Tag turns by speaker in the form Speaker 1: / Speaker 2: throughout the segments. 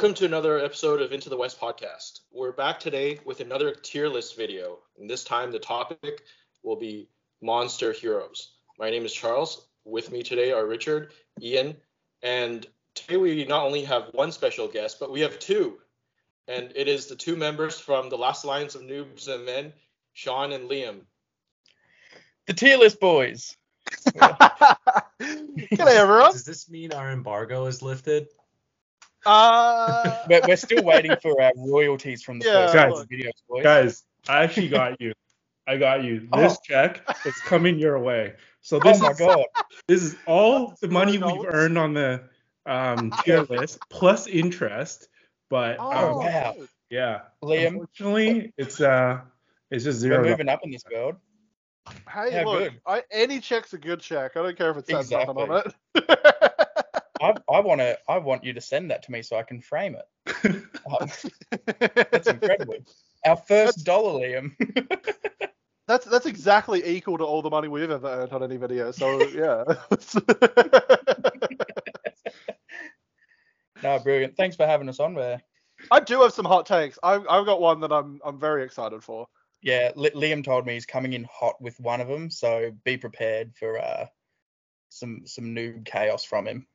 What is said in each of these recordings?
Speaker 1: Welcome to another episode of Into the West podcast. We're back today with another tier list video, and this time the topic will be monster heroes. My name is Charles. With me today are Richard, Ian, and today we not only have one special guest, but we have two. And it is the two members from the Last Alliance of Noobs and Men, Sean and Liam.
Speaker 2: The tier list boys.
Speaker 3: G'day, everyone.
Speaker 4: Does this mean our embargo is lifted?
Speaker 3: Uh,
Speaker 2: We're, we're still waiting for our royalties from the
Speaker 3: Yeah,
Speaker 2: first
Speaker 5: Guys,
Speaker 2: videos, boys.
Speaker 5: Guys, I actually got you. I got you.
Speaker 2: Oh.
Speaker 5: This check is coming your way. So
Speaker 2: oh
Speaker 5: this
Speaker 2: my
Speaker 5: is
Speaker 2: god.
Speaker 5: this is all the money
Speaker 3: $200?
Speaker 5: we've earned on the um, tier list plus interest. But
Speaker 2: Oh,
Speaker 5: um,
Speaker 2: wow.
Speaker 5: yeah,
Speaker 2: Liam,
Speaker 5: unfortunately, it's uh, it's just
Speaker 2: 0
Speaker 5: we're
Speaker 2: moving up in this world.
Speaker 3: Hey,
Speaker 2: Yeah,
Speaker 3: look. I, any check's a good check. I don't care if it says nothing on it.
Speaker 2: I, I want to. I want you to send that to me so I can frame it. Um, that's incredible. Our first dollar, Liam.
Speaker 3: that's that's exactly equal to all the money we've ever earned on any video. So yeah.
Speaker 2: no, brilliant. Thanks for having us on there.
Speaker 3: I do have some hot takes. I've, I've got one that I'm I'm very excited for.
Speaker 2: Yeah, Li- Liam told me he's coming in hot with one of them, so be prepared for uh, some some noob chaos from him.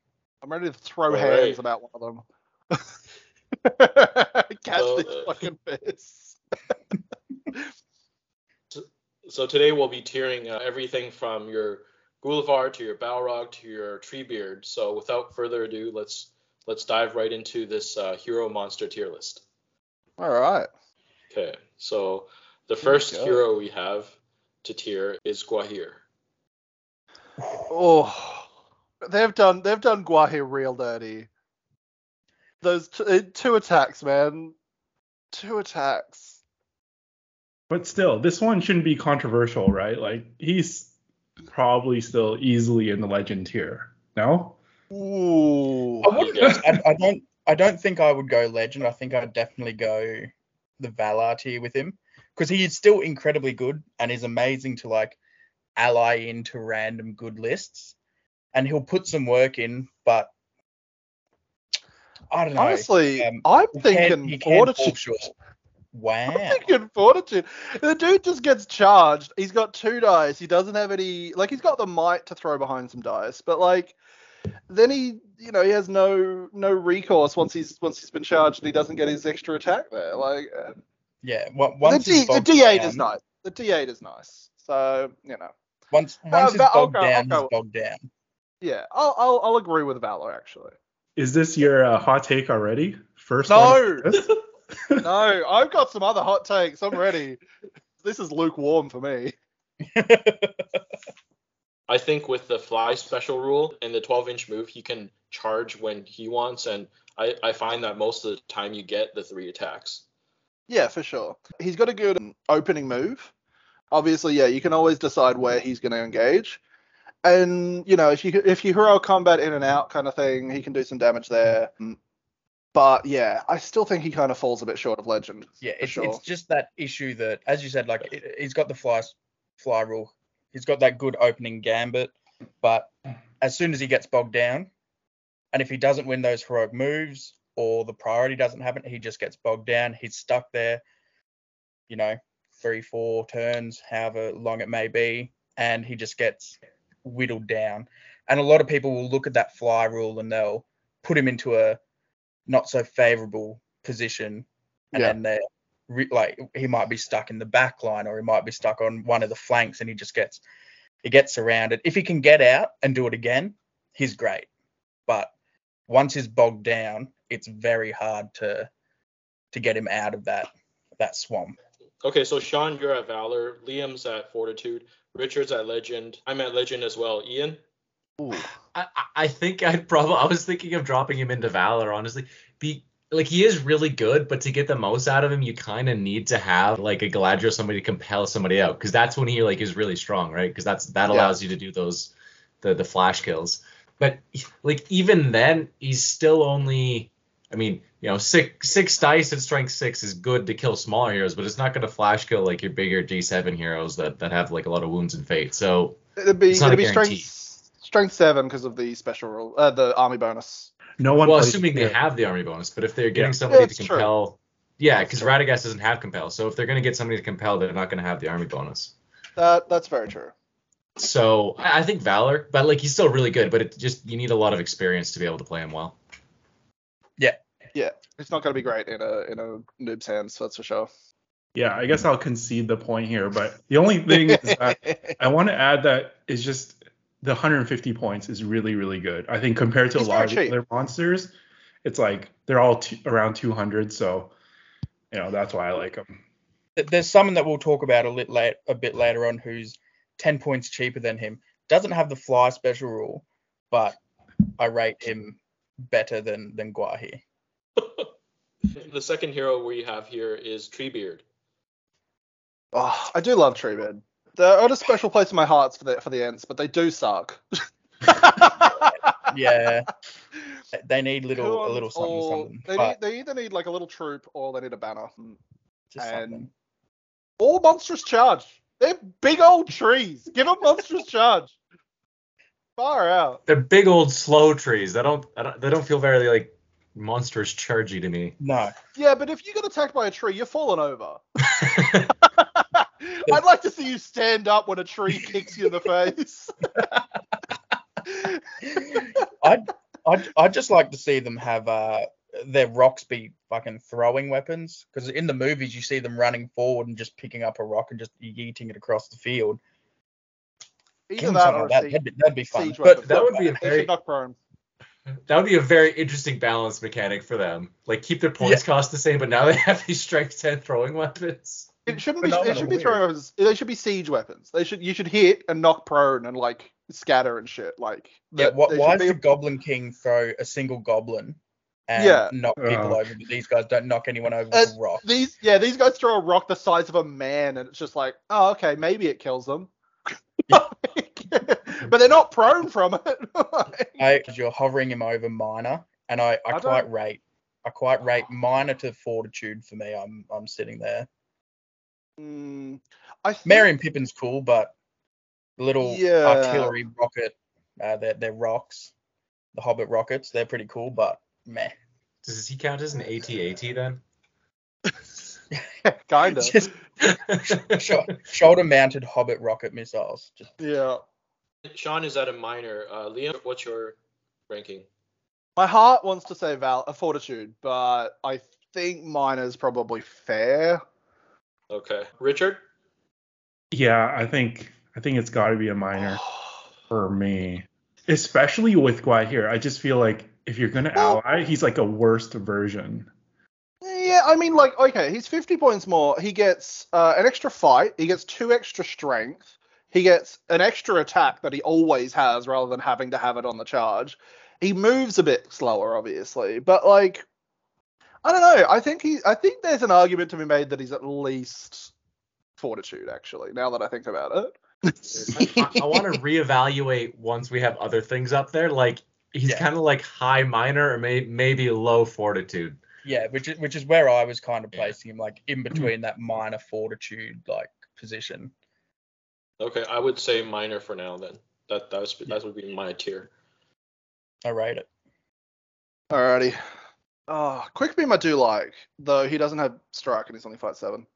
Speaker 3: I'm ready to throw
Speaker 1: All
Speaker 3: hands
Speaker 1: right.
Speaker 3: about one of them. Catch
Speaker 1: So,
Speaker 3: this
Speaker 1: uh,
Speaker 3: fucking piss.
Speaker 1: So today we'll be tiering uh, everything from your Gulavhar to your Balrog to your Treebeard. So without further ado, let's let's dive right into this uh, hero monster tier list.
Speaker 3: All right.
Speaker 1: Okay, so the first hero we have to tier is Gwaihir.
Speaker 3: Oh, they've done they've done Gwaihir real dirty. Those t- uh, two attacks, man. Two attacks.
Speaker 5: But still, this one shouldn't be controversial, right? Like he's probably still easily in the legend tier. No?
Speaker 3: Ooh.
Speaker 2: I wouldn't. I, I don't. I don't think I would go legend. I think I'd definitely go the Valor tier with him because he is still incredibly good and is amazing to like ally into random good lists, and he'll put some work in. But I don't know.
Speaker 3: Honestly,
Speaker 2: um,
Speaker 3: I'm thinking
Speaker 2: can
Speaker 3: fortitude.
Speaker 2: Wow.
Speaker 3: I'm thinking fortitude. The dude just gets charged. He's got two dice. He doesn't have any. Like he's got the might to throw behind some dice, but like then he, you know, he has no no recourse once he's once he's been charged and he doesn't get his extra attack there. Like uh,
Speaker 2: Yeah.
Speaker 3: the,
Speaker 2: Once
Speaker 3: D,
Speaker 2: he's
Speaker 3: the
Speaker 2: bogged
Speaker 3: D8
Speaker 2: down-
Speaker 3: is nice. The D8 is nice. So you know,
Speaker 2: Once once he's
Speaker 3: but I'll
Speaker 2: bogged
Speaker 3: I'll
Speaker 2: down,
Speaker 3: go-
Speaker 2: he's bogged down.
Speaker 3: Yeah, I'll I'll, I'll agree with Valor actually.
Speaker 5: Is this your uh, hot take already? First
Speaker 3: No. No, I've got some other hot takes. I'm ready. This is lukewarm for me.
Speaker 1: I think with the fly special rule and the 12 inch move, he can charge when he wants, and I, I find that most of the time you get the three attacks.
Speaker 3: Yeah, for sure. He's got a good opening move. Obviously, yeah, you can always decide where he's going to engage. And you know, if you if you hero combat in and out kind of thing, he can do some damage there. But yeah, I still think he kind of falls a bit short of legend.
Speaker 2: Yeah, it's,
Speaker 3: sure.
Speaker 2: it's just that issue that, as you said, like it, he's got the fly fly rule. He's got that good opening gambit, but as soon as he gets bogged down, and if he doesn't win those heroic moves or the priority doesn't happen, he just gets bogged down. He's stuck there, you know, three, four turns, however long it may be, and he just gets whittled down. And a lot of people will look at that fly rule and they'll put him into a not so favorable position. And
Speaker 3: Yeah.
Speaker 2: then they're re- like he might be stuck in the back line or he might be stuck on one of the flanks and he just gets he gets surrounded. If he can get out and do it again he's great. But once he's bogged down it's very hard to to get him out of that that swamp.
Speaker 1: Okay, so Sean, you're at Valor, Liam's at Fortitude, Richard's at Legend, I'm at Legend as well. Ian?
Speaker 3: Ooh.
Speaker 4: I, I- I think I'd probably. I was thinking of dropping him into Valor, honestly. Be like he is really good, but to get the most out of him, you kind of need to have like a Galadriel, somebody to compel somebody out, because that's when he like is really strong, right? Because that's that
Speaker 3: Yeah.
Speaker 4: allows you to do those the the flash kills. But like even then, he's still only. I mean, you know, six six dice at strength six is good to kill smaller heroes, but it's not going to flash kill like your bigger G7 heroes that that have like a lot of wounds and fate. So
Speaker 3: It'd be
Speaker 4: It's not
Speaker 3: it'd
Speaker 4: a
Speaker 3: be
Speaker 4: guarantee.
Speaker 3: strength strength seven because of the special rule, uh, the army bonus.
Speaker 5: No one.
Speaker 4: well,
Speaker 5: plays
Speaker 4: assuming they have the army bonus, but if they're getting
Speaker 5: Yeah.
Speaker 4: somebody
Speaker 3: Yeah,
Speaker 4: to
Speaker 3: it's true.
Speaker 4: compel, yeah, because. Radagast doesn't have compel, so if they're going to get somebody to compel, they're not going to have the army bonus.
Speaker 3: That that's very true.
Speaker 4: So I I think Valor, but like he's still really good, but it just you need a lot of experience to be able to play him well.
Speaker 3: Yeah, Yeah. it's not going to be great in a in a noob's hands. That's for sure.
Speaker 5: Yeah, I guess I'll concede the point here, but the only thing is that I want to add that is just the 150 points is really really good. I think compared to
Speaker 3: He's
Speaker 5: a lot of
Speaker 3: very
Speaker 5: the
Speaker 3: cheap.
Speaker 5: other monsters, it's like they're all two, around 200, so you know that's why I like them.
Speaker 2: There's someone that we'll talk about a, lit late, a bit later on who's 10 points cheaper than him. Doesn't have the fly special rule, but I rate him better than than Gwaihir.
Speaker 1: The second hero we have here is Treebeard.
Speaker 3: Oh, I do love Treebeard. They're at a special place in my heart for the for the Ents, but they do suck.
Speaker 2: Yeah, they need little a little something
Speaker 3: or
Speaker 2: something.
Speaker 3: They, need, they either need like a little troop or they need a banner.
Speaker 2: just
Speaker 3: and-
Speaker 2: something.
Speaker 3: Or monstrous charge. They're big old trees. Give them monstrous charge. Far out.
Speaker 4: They're big old slow trees. They don't, I don't they don't feel very like monstrous chargy to me.
Speaker 2: No,
Speaker 3: Yeah, but if you get attacked by a tree, you're falling over. I'd like to see you stand up when a tree kicks you in the face.
Speaker 2: I'd, I'd I'd just like to see them have uh their rocks be fucking throwing weapons because in the movies you see them running forward and just picking up a rock and just yeeting it across the field. Give
Speaker 3: Either that or
Speaker 2: that.
Speaker 3: siege,
Speaker 2: That'd be, that'd be fun.
Speaker 3: siege
Speaker 2: But
Speaker 4: that would be a very
Speaker 3: knock prone.
Speaker 4: that would be a very interesting balance mechanic for them. Like keep their points cost the same, but now they have these strength 10 throwing weapons.
Speaker 3: It shouldn't be. It
Speaker 2: phenomenal
Speaker 3: should be throwing weapons. They should be siege weapons. They should. You should hit and knock prone and like scatter and shit. Like.
Speaker 2: yeah,
Speaker 3: that-
Speaker 2: wh-
Speaker 3: they
Speaker 2: why
Speaker 3: should
Speaker 2: does
Speaker 3: be-
Speaker 2: the Goblin King throw a single goblin and
Speaker 3: Yeah.
Speaker 2: knock people
Speaker 5: Uh.
Speaker 2: over, but these guys don't knock anyone over
Speaker 3: Uh,
Speaker 2: with a rock?
Speaker 3: These yeah, these guys throw a rock the size of a man, and it's just like, oh, okay, maybe it kills them. but they're not prone from it.
Speaker 2: I, you're hovering him over minor, and I, I,
Speaker 3: I
Speaker 2: quite
Speaker 3: don't-
Speaker 2: rate I quite rate minor to fortitude for me. I'm I'm sitting there.
Speaker 3: Mm, I think,
Speaker 2: Merry and Pippin's cool, but little
Speaker 3: Yeah.
Speaker 2: artillery rocket, uh, they're, they're rocks. The Hobbit rockets, they're pretty cool, but meh.
Speaker 4: Does he count as an AT-AT then?
Speaker 3: kinda.
Speaker 2: Just shoulder mounted Hobbit rocket missiles. Just
Speaker 3: yeah.
Speaker 1: Sean is at a minor. Uh, Liam, what's your ranking?
Speaker 3: My heart wants to say val a fortitude, but I think mine is probably fair.
Speaker 1: Okay. Richard?
Speaker 5: Yeah, I think I think it's got to be a minor for me, especially with Gwaihir. I just feel like if you're gonna
Speaker 3: Well-
Speaker 5: ally, he's like a worst version.
Speaker 3: I mean, like, okay, he's 50 points more. He gets uh, an extra fight. He gets two extra strength. He gets an extra attack that he always has rather than having to have it on the charge. He moves a bit slower, obviously, but like, I don't know. I think he. I think there's an argument to be made that he's at least fortitude. Actually, now that I think about it.
Speaker 4: I, want to reevaluate once we have other things up there. Like he's
Speaker 2: Yeah.
Speaker 4: kind of like high minor or may, maybe low fortitude.
Speaker 2: Yeah, which is which is where I was kind of
Speaker 4: Yeah.
Speaker 2: placing him, like in mm-hmm. between that minor fortitude like position.
Speaker 1: Okay, I would say minor for now then. That that, was, that would be my tier.
Speaker 2: I rate it.
Speaker 3: Alrighty. Oh, Quickbeam I do like, though he doesn't have strike and he's only fight seven.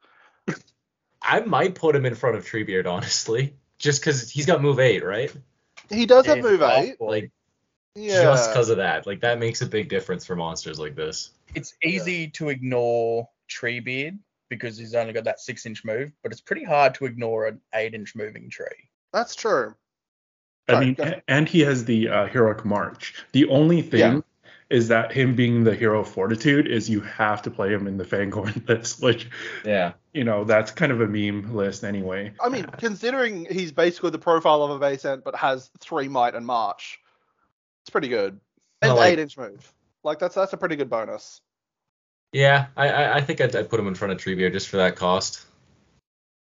Speaker 4: I might put him in front of Treebeard, honestly, just because he's got move eight, right?
Speaker 3: He does
Speaker 2: Yeah,
Speaker 3: have move eight.
Speaker 4: Like
Speaker 3: Yeah.
Speaker 4: just because of that. Like that makes a big difference for monsters like this.
Speaker 2: It's easy to ignore Treebeard because he's only got that six inch move, but it's pretty hard to ignore an eight inch moving tree.
Speaker 3: That's true.
Speaker 5: I
Speaker 3: Sorry,
Speaker 5: mean,
Speaker 3: go
Speaker 5: and he has the uh, heroic march. The only thing
Speaker 3: Yeah.
Speaker 5: is that him being the hero of fortitude is you have to play him in the Fangorn list, which
Speaker 4: Yeah.
Speaker 5: you know that's kind of a meme list anyway.
Speaker 3: I mean, considering he's basically the profile of a base ent but has three might and march, it's pretty good. And
Speaker 4: like-
Speaker 3: eight inch move. Like that's that's a pretty good bonus.
Speaker 4: Yeah, I I, I think I'd, I'd put him in front of Treebeard just for that cost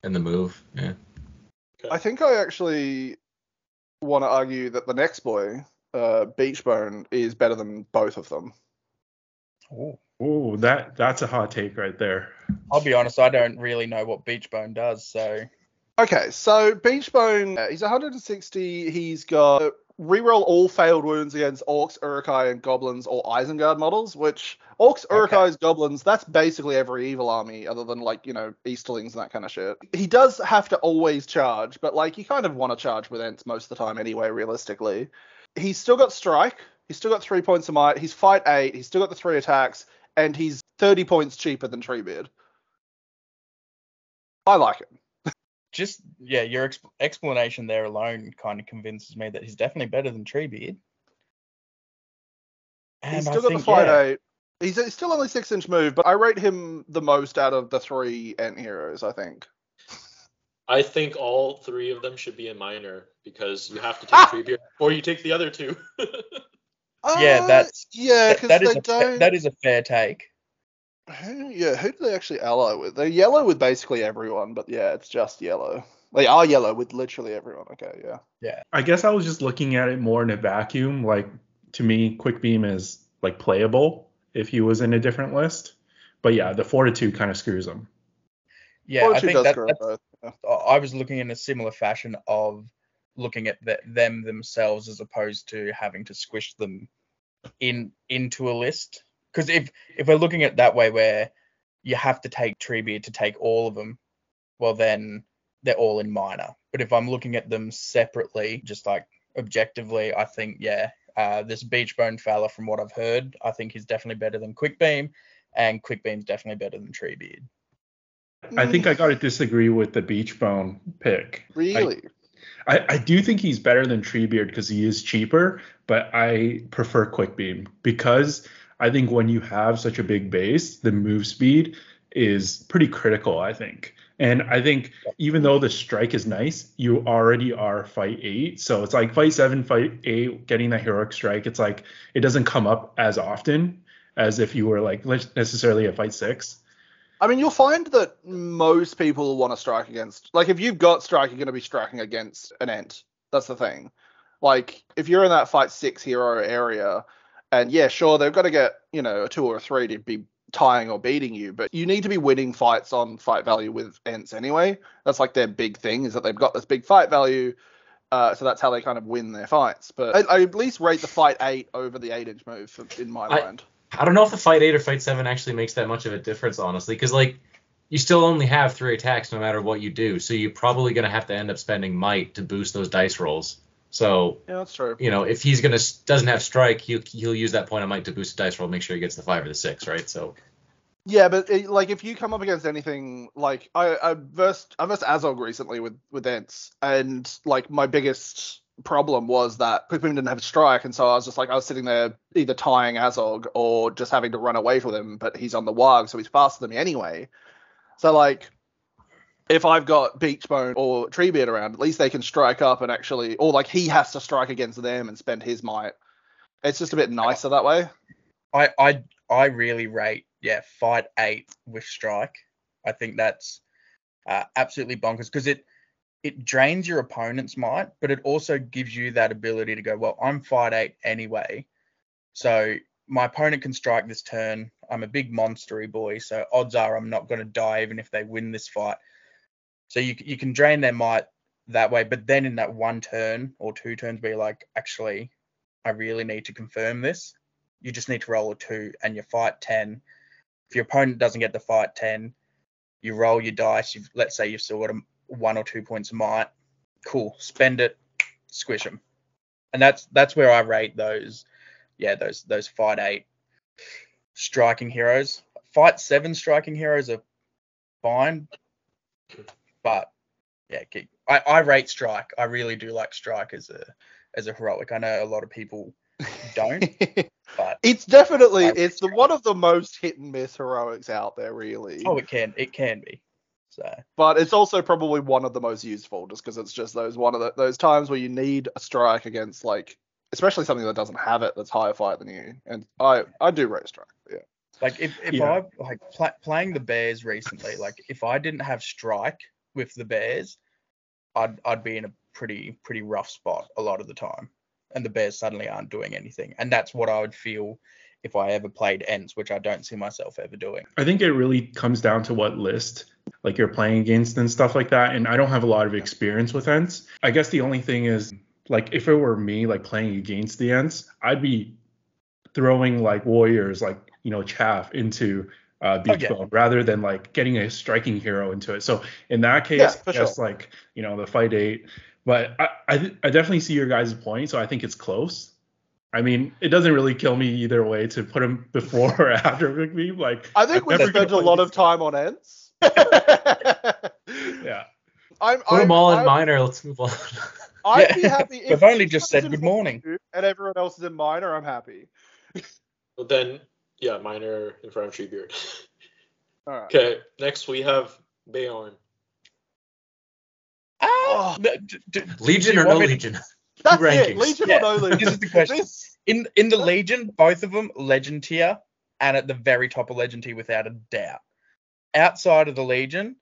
Speaker 4: and the move. Yeah.
Speaker 3: I think I actually want to argue that the next boy, uh, Beechbone, is better than both of them.
Speaker 2: Ooh.
Speaker 5: Oh, that that's a hot take right there.
Speaker 2: I'll be honest, I don't really know what Beechbone does, so
Speaker 3: Okay, so Beechbone, uh, he's 160. He's got reroll all failed wounds against orcs, Uruk-hai, and goblins or Isengard models, which orcs,
Speaker 2: Okay.
Speaker 3: Uruk-hais, goblins, that's basically every evil army other than like, you know, Easterlings and that kind of shit. He does have to always charge, but like you kind of want to charge with Ents most of the time anyway, realistically. He's still got strike, he's still got three points of might, he's fight eight, he's still got the three attacks, and he's 30 points cheaper than Treebeard. I like it.
Speaker 2: Just yeah, your ex- explanation there alone kind of convinces me that he's definitely better than Treebeard. And
Speaker 3: He's
Speaker 2: I
Speaker 3: still got
Speaker 2: think,
Speaker 3: the fight
Speaker 2: yeah,
Speaker 3: eight. He's, he's still only six inch move, but I rate him the most out of the three Ent heroes, I think.
Speaker 1: I think all three of them should be a minor because you have to take Treebeard or you take the other two.
Speaker 2: Yeah,
Speaker 3: Uh,
Speaker 2: that's-
Speaker 3: yeah,
Speaker 2: that-
Speaker 3: because
Speaker 2: that is
Speaker 3: they
Speaker 2: a fa-
Speaker 3: don't.
Speaker 2: that is a fair take.
Speaker 3: Who, yeah, who do they actually ally with? They're yellow with basically everyone, but yeah, it's just yellow. They are yellow with literally everyone. Okay, yeah. Yeah.
Speaker 5: I guess I was just looking at it more in a vacuum. Like to me, Quickbeam is like playable if he was in a different list. But yeah, the fortitude kind of screws him.
Speaker 2: Yeah, I think that, that's
Speaker 3: both. yeah.
Speaker 2: I was looking in a similar fashion of looking at the, them themselves as opposed to having to squish them in into a list. Because if if we're looking at it that way, where you have to take Treebeard to take all of them, well then they're all in minor. But if I'm looking at them separately, just like objectively, I think yeah, uh, this Beechbone fella, from what I've heard, I think he's definitely better than Quickbeam, and Quickbeam's definitely better than Treebeard.
Speaker 5: I think I got to disagree with the Beechbone pick.
Speaker 3: Really?
Speaker 5: I, I do think he's better than Treebeard because he is cheaper, but I prefer Quickbeam because I think when you have such a big base, the move speed is pretty critical, I think. And I think even though the strike is nice, you already are fight eight. So it's like fight seven, fight eight, getting that heroic strike. It's like it doesn't come up as often as if you were like necessarily a fight six.
Speaker 3: I mean, you'll find that most people want to strike against. Like, if you've got strike, you're going to be striking against an ent. That's the thing. Like, if you're in that fight six hero area, and yeah, sure, they've got to get you know a two or a three to be tying or beating you, but you need to be winning fights on fight value with ents anyway. That's like their big thing is that they've got this big fight value. Uh, so that's how they kind of win their fights. But I, I at least rate the fight eight over the eight inch move for, in my
Speaker 4: I-
Speaker 3: mind.
Speaker 4: I don't know if the fight eight or fight seven actually makes that much of a difference, honestly, because like you still only have three attacks no matter what you do, so you're probably gonna have to end up spending might to boost those dice rolls. So
Speaker 3: Yeah, that's true.
Speaker 4: you know if he's gonna doesn't have strike, he'll he'll use that point of might to boost the dice roll, make sure he gets the five or the six, right? So
Speaker 3: Yeah, but it, like if you come up against anything like I I versed I versed Azog recently with with Ents, and like my biggest problem was that Quickbeam didn't have a strike, and so I was just like I was sitting there either tying Azog or just having to run away from him, but he's on the Warg, so he's faster than me anyway. So like if I've got Beechbone or Treebeard around, at least they can strike up and actually, or like he has to strike against them and spend his might. It's just a bit nicer that way.
Speaker 2: I I I really rate yeah fight eight with strike. I think that's uh, absolutely bonkers because it it drains your opponent's might, but it also gives you that ability to go well. I'm fight eight anyway, so my opponent can strike this turn. I'm a big monstery boy, so odds are I'm not going to die even if they win this fight. So you you can drain their might that way, but then in that one turn or two turns, where like, actually, I really need to confirm this you just need to roll a two and you fight 10. If your opponent doesn't get the fight 10, you roll your dice. You've, let's say you've still got a one or two points of might. Cool. Spend it, squish them. And that's that's where I rate those, yeah, those those fight eight striking heroes. Fight seven striking heroes are fine, but yeah, keep, I, I rate strike. I really do like strike as a as a heroic. I know a lot of people don't, but
Speaker 3: It's definitely it's the one of the most hit and miss heroics out there, really.
Speaker 2: Oh, it can it can be. So
Speaker 3: but it's also probably one of the most useful, just because it's just those one of the, those times where you need a strike against like, especially something that doesn't have it that's higher fight than you. And I I do rate strike. Yeah.
Speaker 2: like if if
Speaker 5: Yeah.
Speaker 2: I like pla playing the Bears recently, like if I didn't have strike with the Bears, I'd I'd be in a pretty pretty rough spot a lot of the time, and the Bears suddenly aren't doing anything, and that's what I would feel if I ever played Ents, which I don't see myself ever doing.
Speaker 5: I think it really comes down to what list like you're playing against and stuff like that. And I don't have a lot of experience with Ents. I guess the only thing is like if it were me like playing against the Ents, I'd be throwing like warriors like you know chaff into uh, beach
Speaker 2: yeah.
Speaker 5: bone rather than like getting a striking hero into it. So in that case,
Speaker 3: Yeah, for
Speaker 5: I guess like you know the fight eight. But I, I I definitely see your guys' point, so I think it's close. I mean, it doesn't really kill me either way to put him before or after McBeam. Like
Speaker 3: I think
Speaker 5: I'm
Speaker 3: we
Speaker 5: never
Speaker 3: spent a lot of time on Ents.
Speaker 5: Yeah.
Speaker 3: I'm,
Speaker 4: Put them
Speaker 3: I'm-
Speaker 4: all in
Speaker 3: I'm-
Speaker 4: minor. Let's move on.
Speaker 3: I'd
Speaker 2: Yeah.
Speaker 3: be happy if
Speaker 2: We've only just said good morning.
Speaker 3: And everyone else is in minor, I'm happy.
Speaker 1: But then, yeah, minor in front of Treebeard.
Speaker 3: All right.
Speaker 1: okay, next we have Beorn.
Speaker 2: Ah,
Speaker 3: Oh.
Speaker 2: d- d- d-
Speaker 4: Legion or no
Speaker 2: me
Speaker 4: Legion?
Speaker 3: That's it. Legion
Speaker 2: Yeah,
Speaker 3: or no Legion?
Speaker 2: This is the question.
Speaker 3: This-
Speaker 2: In in the Legion, both of them legend tier, and at the very top of legend tier without a doubt. Outside of the Legion,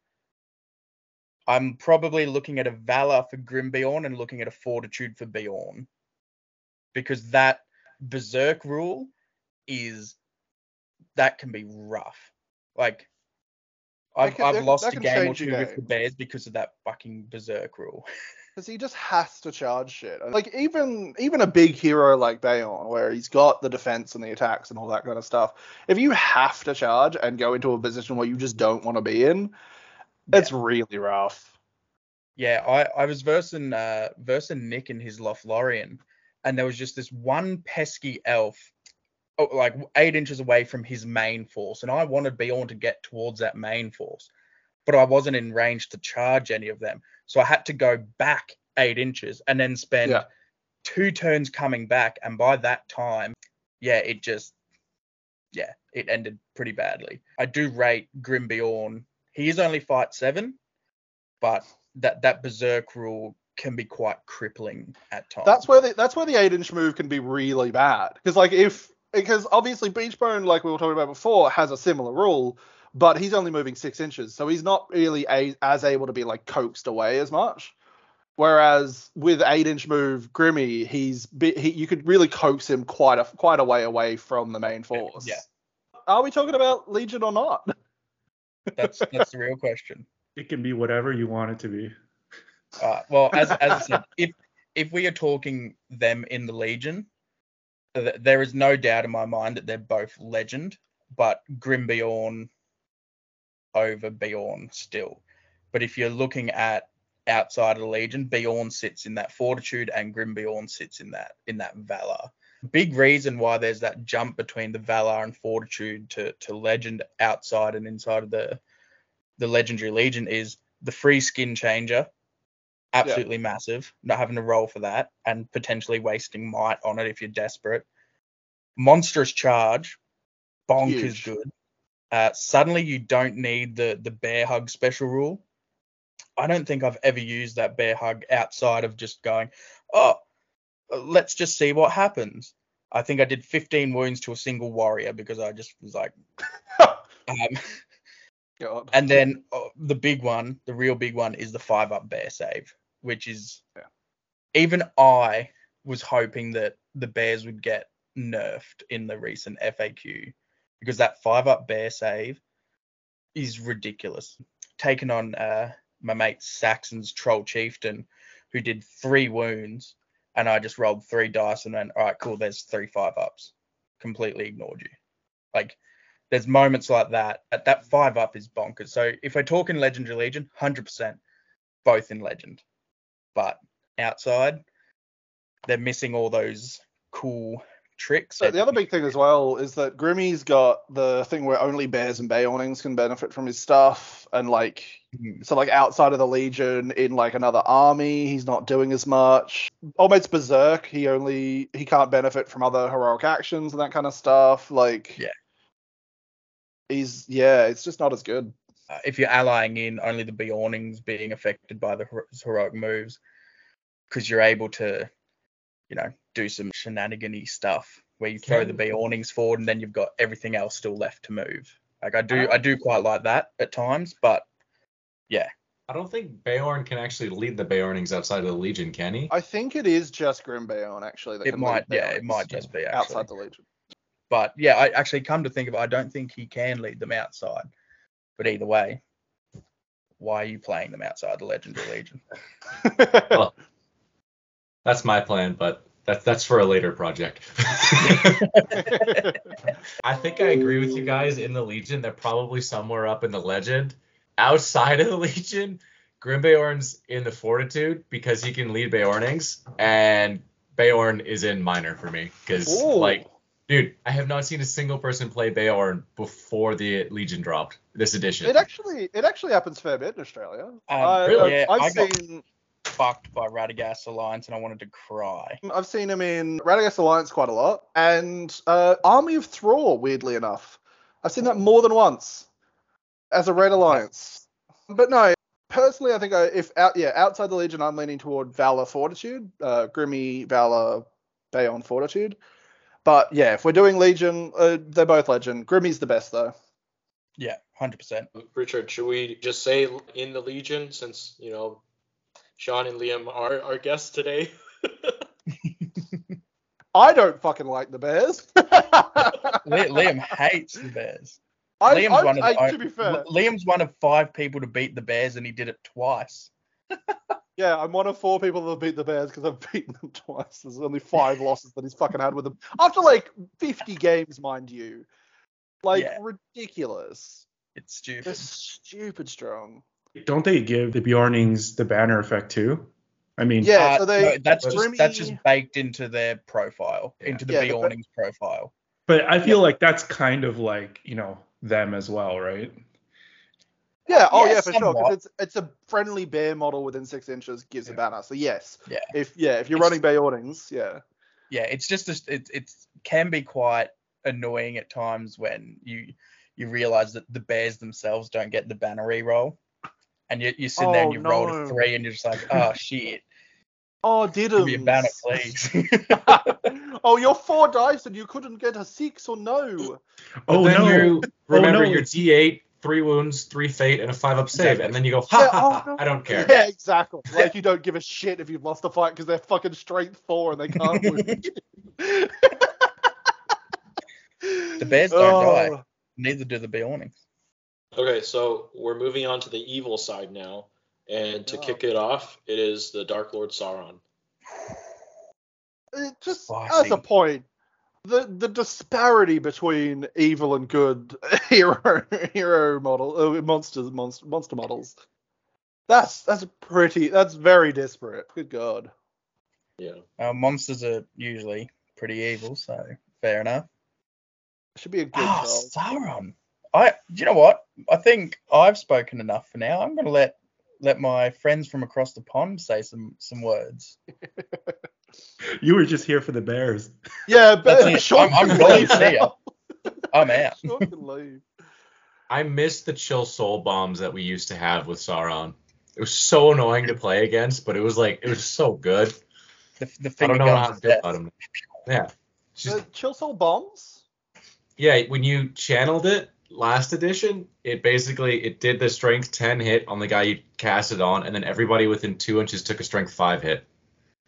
Speaker 2: I'm probably looking at a Valor for Grimbeorn and looking at a Fortitude for Beorn. Because that Berserk rule is that can be rough. Like I've,
Speaker 3: can-
Speaker 2: I've
Speaker 3: that-
Speaker 2: lost
Speaker 3: that
Speaker 2: a game or two
Speaker 3: your
Speaker 2: with the. Bears because of that fucking Berserk rule.
Speaker 3: Because he just has to charge shit. Like even even a big hero like Beorn, where he's got the defense and the attacks and all that kind of stuff. If you have to charge and go into a position where you just don't want to be in, it's really rough.
Speaker 2: Yeah, I, I was versing uh versing Nick in his Lothlorien, and there was just this one pesky elf, Oh, like eight inches away from his main force, and I wanted Beorn to get towards that main force, but I wasn't in range to charge any of them, so I had to go back eight inches and then spend
Speaker 3: Yeah.
Speaker 2: two turns coming back, and by that time, yeah, it just yeah, it ended pretty badly. I do rate Grimbeorn. He is only fight seven, but that that berserk rule can be quite crippling at times.
Speaker 3: That's where the that's where the eight inch move can be really bad. Because like if because obviously Beechbone, like we were talking about before, has a similar rule, but he's only moving six inches, so he's not really a, as able to be like coaxed away as much. Whereas with eight inch move Grimmy, he's he, you could really coax him quite a quite a way away from the main force.
Speaker 2: yeah.
Speaker 3: Are we talking about Legion or not?
Speaker 2: that's that's the real question.
Speaker 5: It can be whatever you want it to be.
Speaker 2: Uh, well, as as I said, if if we are talking them in the Legion, th- there is no doubt in my mind that they're both legend, but Grimbeorn over Beorn still. But if you're looking at outside of the Legion, Beorn sits in that fortitude and Grimbeorn sits in that in that valor. Big reason why there's that jump between the valor and fortitude to to legend outside and inside of the the legendary legion is the free skin changer absolutely massive not having to roll for that and potentially wasting might on it if you're desperate. Monstrous charge. Bonkers
Speaker 3: Huge.
Speaker 2: good. Uh, suddenly you don't need the the bear hug special rule. I don't think i've ever used that bear hug outside of just going oh let's just see what happens. I think i did 15 wounds to a single warrior because i just was like um, and then uh, the big one, the real big one, is the five up bear save, which is
Speaker 3: Yeah.
Speaker 2: even I was hoping that the Bears would get nerfed in the recent FAQ because that five up bear save is ridiculous. Taken on uh, my mate Saxon's troll chieftain, who did three wounds, and I just rolled three dice and went, all right, cool, there's three five ups. Completely ignored you. Like there's moments like that. That, that five up is bonkers. So if we're talking Legendary Legion, 100% both in Legend. But outside, they're missing all those cool tricks.
Speaker 3: So the other big thing as well is that Grimmy's got the thing where only bears and Beornings can benefit from his stuff, and like
Speaker 2: Mhm.
Speaker 3: so like outside of the Legion in like another army, he's not doing as much. Almost Berserk, he only he can't benefit from other heroic actions and that kind of stuff. Like
Speaker 2: Yeah.
Speaker 3: he's yeah, it's just not as good.
Speaker 2: Uh, if you're allying in only the Beornings being affected by the heroic moves, because you're able to, you know, do some shenanigan stuff where you throw the
Speaker 4: Can-
Speaker 2: Beornings forward and then you've got everything else still left to move. Like I do. I do quite like that at times, but yeah.
Speaker 4: I don't think Beorn can actually lead the Beornings outside of the Legion, can he?
Speaker 3: I think it is just Grimbeorn actually. That
Speaker 2: it
Speaker 3: can
Speaker 2: might,
Speaker 3: lead
Speaker 2: yeah, it might just be actually.
Speaker 3: outside the Legion.
Speaker 2: But yeah, I actually come to think of it, I don't think he can lead them outside. But either way, why are you playing them outside the Legendary Legion?
Speaker 4: Well, That's my plan, but that, that's for a later project. I think I agree with you guys in the Legion. They're probably somewhere up in the Legend. Outside of the Legion, Grimbeorn's in the Fortitude because he can lead Beornings, and Beorn is in Minor for me because like, dude, I have not seen a single person play Beorn before the Legion dropped this edition.
Speaker 3: It actually it actually happens fair bit in Australia.
Speaker 2: Um,
Speaker 3: I,
Speaker 4: really?
Speaker 2: Yeah,
Speaker 3: I've
Speaker 2: I got
Speaker 3: seen
Speaker 2: fucked by Radagast Alliance and I wanted to cry.
Speaker 3: I've seen him in Radagast Alliance quite a lot, and uh, Army of Thrall. Weirdly enough, I've seen that more than once as a Red Alliance. But no, personally, I think I, if out yeah outside the Legion, I'm leaning toward Valor Fortitude, uh, Grimmy Valor Beorn Fortitude. But yeah, if we're doing Legion, uh, they're both Legend. Grimmy's the best though.
Speaker 2: Yeah, hundred percent.
Speaker 1: Richard, should we just say in the Legion since you know Sean and Liam are our guests today?
Speaker 3: I don't fucking like the Bears.
Speaker 2: Liam hates the Bears.
Speaker 3: I,
Speaker 2: Liam's
Speaker 3: I,
Speaker 2: one of
Speaker 3: I- to be fair,
Speaker 2: Liam's one of five people to beat the Bears, and he did it twice.
Speaker 3: Yeah, I'm one of four people that have beat the Bears because I've beaten them twice. There's only five losses that he's fucking had with them after like 50 games, mind you. Like
Speaker 2: Yeah.
Speaker 3: ridiculous.
Speaker 2: It's stupid.
Speaker 3: They're stupid strong.
Speaker 5: Don't they give the Beornings the banner effect too? I mean,
Speaker 3: Yeah,
Speaker 2: Uh,
Speaker 3: so they
Speaker 2: no, that's just
Speaker 3: Grimmy-
Speaker 2: that's just baked into their profile,
Speaker 4: Yeah.
Speaker 2: into the
Speaker 3: Yeah,
Speaker 2: yeah,
Speaker 3: the-
Speaker 2: Beornings profile.
Speaker 5: but I feel like that's kind of like you know them as well, right?
Speaker 3: Yeah, oh
Speaker 2: Yeah,
Speaker 3: yeah, for sure.
Speaker 2: somewhat.
Speaker 3: Because it's it's a friendly bear model within six inches gives a banner. So yes.
Speaker 2: Yeah.
Speaker 3: If yeah, if you're
Speaker 2: It's-
Speaker 3: running Beornings, yeah.
Speaker 2: Yeah, it's just a, it it's can be quite annoying at times when you you realize that the Bears themselves don't get the banner re-roll, and you you sit there and
Speaker 3: Oh,
Speaker 2: you roll
Speaker 3: no.
Speaker 2: a three, and you're just like, oh shit,
Speaker 3: Oh, did
Speaker 2: give me a banner, please.
Speaker 3: oh, you're four dice and you couldn't get a six or no.
Speaker 4: But
Speaker 5: Oh
Speaker 4: then
Speaker 5: no!
Speaker 4: you oh, remember
Speaker 5: no,
Speaker 4: your D8, three wounds, three fate, and a five up save,
Speaker 2: Exactly.
Speaker 4: and then you go, ha
Speaker 3: Yeah,
Speaker 4: ha,
Speaker 3: oh,
Speaker 4: ha,
Speaker 3: no.
Speaker 4: I don't care.
Speaker 3: Yeah, exactly. Like you don't give a shit if you've lost a fight because they're fucking strength four and they can't wound.
Speaker 2: The Bears don't die.
Speaker 3: Oh,
Speaker 2: Neither do the Beornings.
Speaker 1: okay, so we're moving on to the evil side now, and to
Speaker 3: Yeah.
Speaker 1: kick it off, it is the Dark Lord Sauron.
Speaker 3: It just
Speaker 2: Spicy.
Speaker 3: as a point, the the disparity between evil and good hero hero model uh, monsters monster monster models. That's that's pretty. That's very disparate. Good God.
Speaker 1: Yeah.
Speaker 2: Uh, monsters are usually pretty evil, so fair enough.
Speaker 3: Should be a good
Speaker 2: Ah,
Speaker 3: Charles.
Speaker 2: Sauron. I, do you know what? I think I've spoken enough for now. I'm going to let let my friends from across the pond say some some words.
Speaker 5: You were just here for the Bears.
Speaker 3: Yeah,
Speaker 2: That's
Speaker 3: but
Speaker 2: I'm, I'm going
Speaker 3: leave
Speaker 2: to see
Speaker 3: now.
Speaker 2: I'm out.
Speaker 3: Sean can leave.
Speaker 4: I miss the chill soul bombs that we used to have with Sauron. It was so annoying to play against, but it was like it was so good.
Speaker 2: The, the
Speaker 4: I don't know
Speaker 2: guns
Speaker 4: how
Speaker 2: is
Speaker 4: to do
Speaker 2: death.
Speaker 4: about him. Yeah. Just-
Speaker 3: The chill soul bombs.
Speaker 4: Yeah, when you channeled it last edition, it basically it did the strength 10 hit on the guy you cast it on, and then everybody within two inches took a strength five hit.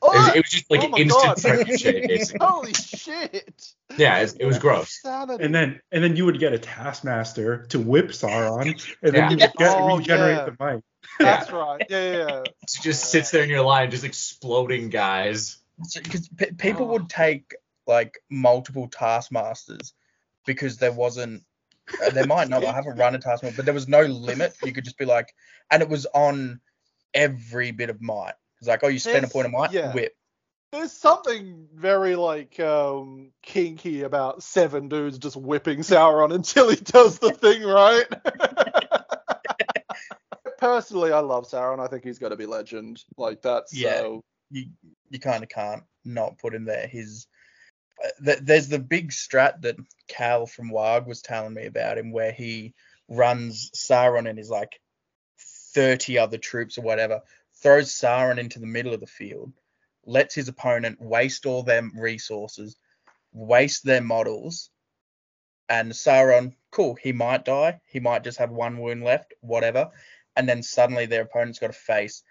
Speaker 4: It was,
Speaker 3: Oh,
Speaker 4: it was just like
Speaker 3: Oh my
Speaker 4: instant
Speaker 3: God.
Speaker 4: basically.
Speaker 3: holy shit!
Speaker 4: Yeah, it, it was gross.
Speaker 5: And then and then you would get a Taskmaster to whip Sauron, and then
Speaker 4: Yeah.
Speaker 5: you would get,
Speaker 3: Oh,
Speaker 5: regenerate
Speaker 3: yeah.
Speaker 5: the mic.
Speaker 3: That's right. Yeah, yeah, yeah.
Speaker 4: It just sits there in your line, just exploding guys.
Speaker 2: Because pe- people
Speaker 3: Oh.
Speaker 2: would take like multiple taskmasters because there wasn't. uh, There might not. I haven't run a taskmaster, but there was no limit. You could just be like, and it was on every bit of might. It's like, oh, you spend a point of might,
Speaker 3: yeah.
Speaker 2: whip.
Speaker 3: There's something very like um kinky about seven dudes just whipping Sauron until he does the thing right. Personally, I love Sauron. I think he's got to be legend. Like that's
Speaker 2: Yeah.
Speaker 3: so.
Speaker 2: you you kind of can't not put him there. His there's the big strat that Cal from WAG was telling me about him, where he runs Sauron and his like 30 other troops or whatever, throws Sauron into the middle of the field, lets his opponent waste all their resources, waste their models, and Sauron, cool, he might die, he might just have one wound left, whatever, and then suddenly their opponent's got to face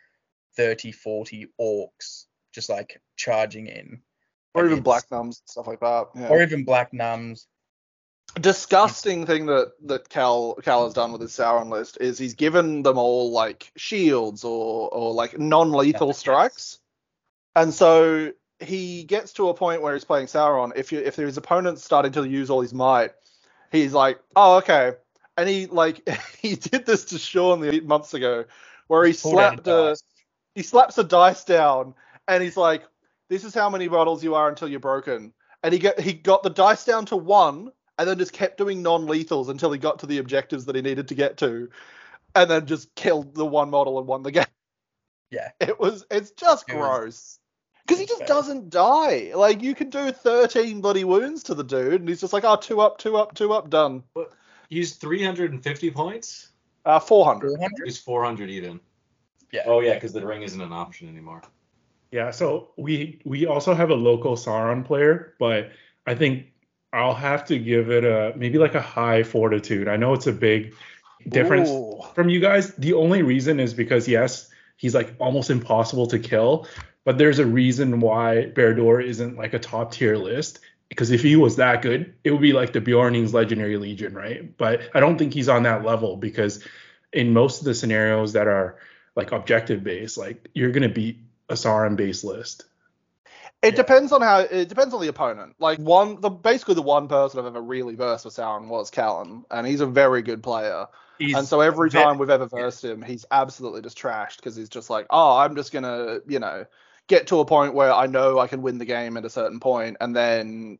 Speaker 2: 30, 40 orcs just like charging in.
Speaker 3: Or even black numbs, and stuff like that. Yeah.
Speaker 2: Or even black numbs.
Speaker 3: disgusting thing that that Cal Cal has done with his Sauron list is he's given them all like shields or or like non-lethal strikes. And so he gets to a point where he's playing Sauron. If you if his opponent's starting to use all his might, he's like, oh okay. And he like he did this to Sean the eight months ago, where he slapped a he slaps a dice down and he's like, this is how many bottles you are until you're broken. And he get he got the dice down to one and then just kept doing non-lethals until he got to the objectives that he needed to get to, and then just killed the one model and won the game.
Speaker 2: Yeah.
Speaker 3: It was it's just
Speaker 2: It
Speaker 3: gross. Because he just
Speaker 2: bad.
Speaker 3: doesn't die. Like you can do 13 bloody wounds to the dude, and he's just like, oh, two up, two up, two up, done.
Speaker 4: He's 350 points.
Speaker 3: Uh, 400.
Speaker 2: 400?
Speaker 4: He's 400 even.
Speaker 2: Yeah.
Speaker 4: Oh yeah, because the ring isn't an option anymore.
Speaker 5: Yeah, so we we also have a local Sauron player, but I think I'll have to give it a maybe like a high fortitude. I know it's a big difference
Speaker 3: Ooh.
Speaker 5: from you guys. The only reason is because yes, he's like almost impossible to kill, but there's a reason why Barad-dûr isn't like a top tier list. Because if he was that good, it would be like the Beorning's Legendary Legion, right? But I don't think he's on that level because in most of the scenarios that are like objective based, like you're gonna beat a Sauron based list.
Speaker 3: It
Speaker 2: Yeah.
Speaker 3: depends on how. It depends on the opponent. Like one, the basically the one person I've ever really versed with Sauron was Callan, and he's a very good player.
Speaker 5: He's
Speaker 3: and so every
Speaker 5: ve-
Speaker 3: time we've ever versed him, he's absolutely just trashed because he's just like, oh, I'm just gonna, you know, get to a point where I know I can win the game at a certain point, and then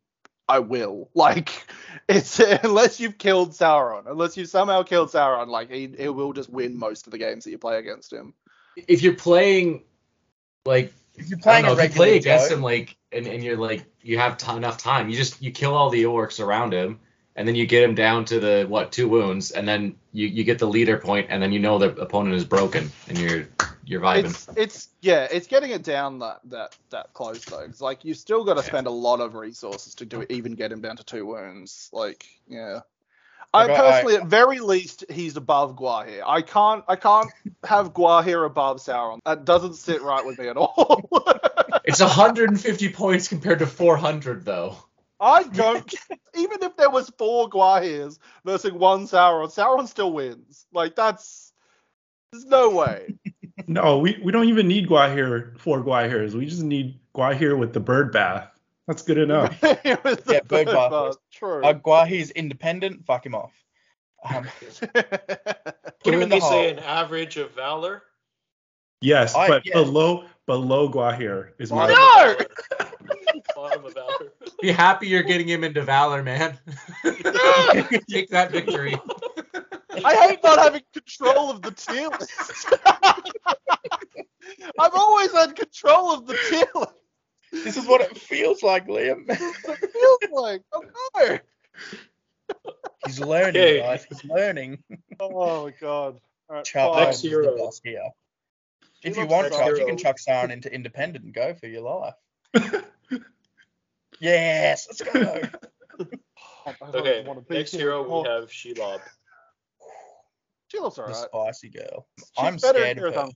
Speaker 3: I will. Like, it's unless you've killed Sauron, unless you somehow killed Sauron, like he, he will just win most of the games that you play against him.
Speaker 4: If you're playing like
Speaker 2: If you're
Speaker 4: I
Speaker 2: playing
Speaker 4: don't know,
Speaker 2: a
Speaker 4: if you play against
Speaker 2: Joe,
Speaker 4: him like and, and you're like you have t- enough time, you just you kill all the orcs around him and then you get him down to the what two wounds and then you, you get the leader point and then you know the opponent is broken and you're you're vibing.
Speaker 3: It's it's yeah, it's getting it down that that that close though. It's like you still got to
Speaker 4: Yeah.
Speaker 3: spend a lot of resources to do it, even get him down to two wounds. Like yeah. I
Speaker 2: Like, I-
Speaker 3: personally, at very least, he's above Gwaihir. I can't, I can't have Gwaihir above Sauron. That doesn't sit right with me at all.
Speaker 4: It's 150 points compared to 400 though.
Speaker 3: I don't. even if there was four Gwaihirs versus one Sauron, Sauron still wins. Like that's. There's no way.
Speaker 5: no, we, we don't even need Gwaihir for Gwaihirs. We just need Gwaihir with the bird bath. That's good enough.
Speaker 3: It was
Speaker 2: Yeah, Bird
Speaker 3: third
Speaker 2: Bath was-
Speaker 3: True.
Speaker 2: uh, is independent, fuck him off. Um, put him in the
Speaker 1: we say an average of valor?
Speaker 5: Yes,
Speaker 2: I-
Speaker 5: but
Speaker 2: yeah.
Speaker 5: below below Gwaihir is my
Speaker 1: Bottom
Speaker 3: No!
Speaker 1: Bottom of valor.
Speaker 4: Be happy you're getting him into Valor, man. Take that victory.
Speaker 3: I hate not having control of the tier list. I've always had control of the tier list.
Speaker 2: This is what it feels like, Liam.
Speaker 3: It feels like. Oh no.
Speaker 2: He's learning,
Speaker 1: Okay.
Speaker 2: guys. He's learning.
Speaker 3: Oh my god. All right,
Speaker 2: Charles
Speaker 3: fine.
Speaker 1: Next hero.
Speaker 2: boss here. If you
Speaker 3: Next
Speaker 2: want, Charles, you can chuck Sauron into independent and go for your life. yes, let's go.
Speaker 3: I don't
Speaker 1: Okay, next hero
Speaker 3: anymore.
Speaker 1: we oh. have Shelob.
Speaker 3: She looks
Speaker 2: the
Speaker 3: alright.
Speaker 2: spicy girl.
Speaker 3: She's
Speaker 2: I'm scared of her.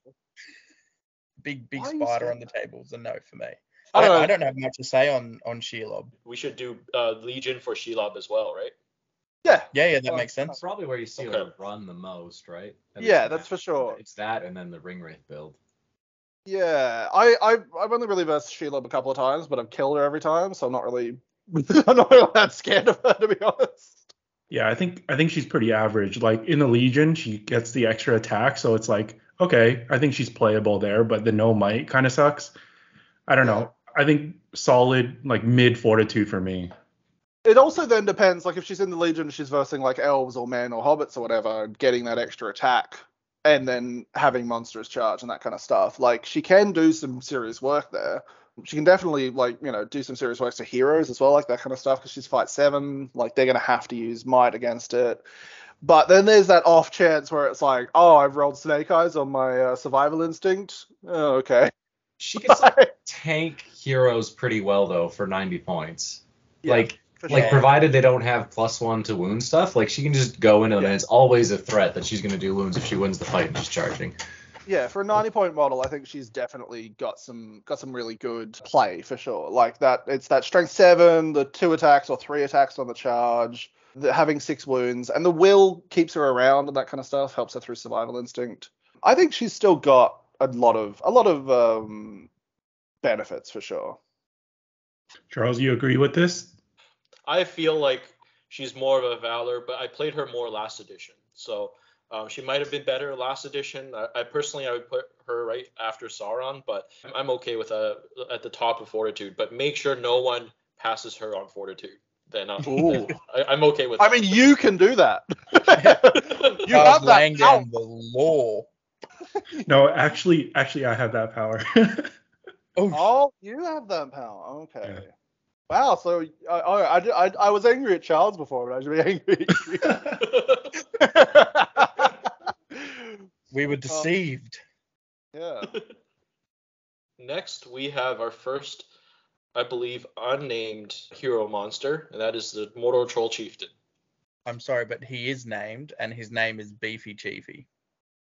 Speaker 2: Big, big
Speaker 3: Why
Speaker 2: spider on the table is a no for me.
Speaker 3: I
Speaker 2: I
Speaker 3: don't
Speaker 2: don't,
Speaker 3: know.
Speaker 2: I don't have much to say on on Shelob.
Speaker 1: We should do uh, Legion for Shelob as well, right?
Speaker 3: Yeah.
Speaker 2: Yeah, yeah, that
Speaker 3: Well,
Speaker 2: makes
Speaker 4: That's
Speaker 2: sense.
Speaker 4: probably where you see
Speaker 1: Okay.
Speaker 4: her run the most, right? And
Speaker 3: Yeah, that's
Speaker 4: that-
Speaker 3: for sure.
Speaker 4: It's that and then the ring wraith build.
Speaker 3: Yeah, I, I I've only really versed Shelob a couple of times, but I've killed her every time, so I'm not really I'm not really that scared of her to be honest.
Speaker 5: Yeah, I think I think she's pretty average. Like in the Legion, she gets the extra attack, so it's like okay, I think she's playable there. But the no might kind of sucks. I don't know. I think solid like mid fortitude for me.
Speaker 3: It also then depends, like if she's in the Legion, she's versing like elves or men or hobbits or whatever, getting that extra attack, and then having monstrous charge and that kind of stuff. Like she can do some serious work there. She can definitely like you know do some serious work to heroes as well, like that kind of stuff, because she's fight seven. Like they're gonna have to use might against it. But then there's that off chance where it's like, oh, I've rolled snake eyes on my uh, survival instinct. Oh, okay.
Speaker 4: She can still tank heroes pretty well though for 90 points.
Speaker 3: Yeah,
Speaker 4: like like
Speaker 2: sure.
Speaker 4: provided they don't have plus one to wound stuff, like she can just go into them and it's always a threat that she's gonna do wounds if she wins the fight and she's charging.
Speaker 3: Yeah, for a 90 point model, I think she's definitely got some got some really good play for sure. Like that, it's that strength seven, the two attacks or three attacks on the charge, the, having six wounds, and the will keeps her around and that kind of stuff helps her through survival instinct. I think she's still got a lot of a lot of um, benefits for sure.
Speaker 5: Charles, you agree with this?
Speaker 1: I feel like she's more of a Valor, but I played her more last edition. So um, she might have been better last edition. I, I, personally I would put her right after Sauron, but I'm okay with uh at the top of Fortitude. But make sure no one passes her on Fortitude. Then uh, I, am okay with.
Speaker 3: I mean, you can do that.
Speaker 2: you have that power. the law.
Speaker 5: no, actually, actually, I have that power.
Speaker 3: oh, oh, you have that power. Okay. Yeah. Wow. So uh, I, I, I, I was angry at Charles before, but I should be angry.
Speaker 2: we were um, deceived.
Speaker 3: yeah.
Speaker 1: Next, we have our first, I believe, unnamed hero monster, and that is the Mordor Troll Chieftain.
Speaker 2: I'm sorry, but he is named, and his name is Beefy Chiefy.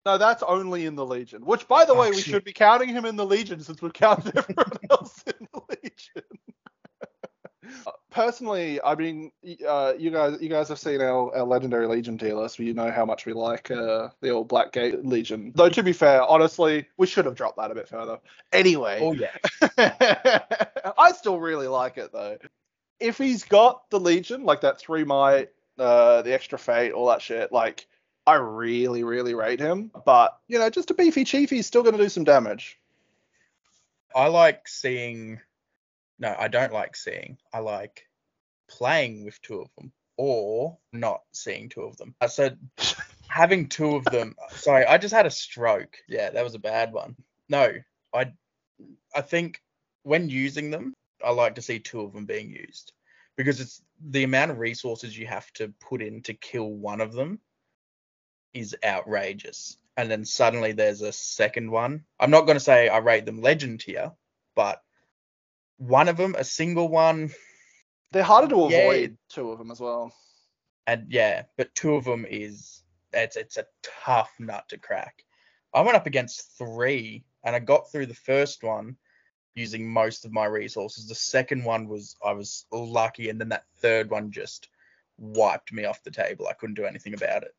Speaker 3: No, that's only in the Legion. Which, by the oh, way, we should be counting him in the Legion since we've counted everyone else in the Legion. Personally, I mean, uh, you guys, you guys have seen our, our legendary Legion tier list. You know how much we like uh, the old Blackgate Legion. Though to be fair, honestly, we should have dropped that a bit further. Anyway.
Speaker 2: Oh yeah.
Speaker 3: I still really like it though. If he's got the Legion, like that three might, uh, the extra fate, all that shit, like I really, really rate him. But you know, just a beefy chief, he's still going to do some damage.
Speaker 2: I like seeing. No, I don't like seeing. I like playing with two of them or not seeing two of them. I said having two of them. Sorry, I just had a stroke. Yeah, that was a bad one. No, I I think when using them, I like to see two of them being used because it's the amount of resources you have to put in to kill one of them is outrageous. And then suddenly there's a second one. I'm not going to say I rate them legend tier, but one of them, a single one.
Speaker 3: They're harder to yeah, avoid, two of them as well.
Speaker 2: And yeah, but two of them is it's it's a tough nut to crack. I went up against three and I got through the first one using most of my resources. The second one was I was lucky, and then that third one just wiped me off the table. I couldn't do anything about it.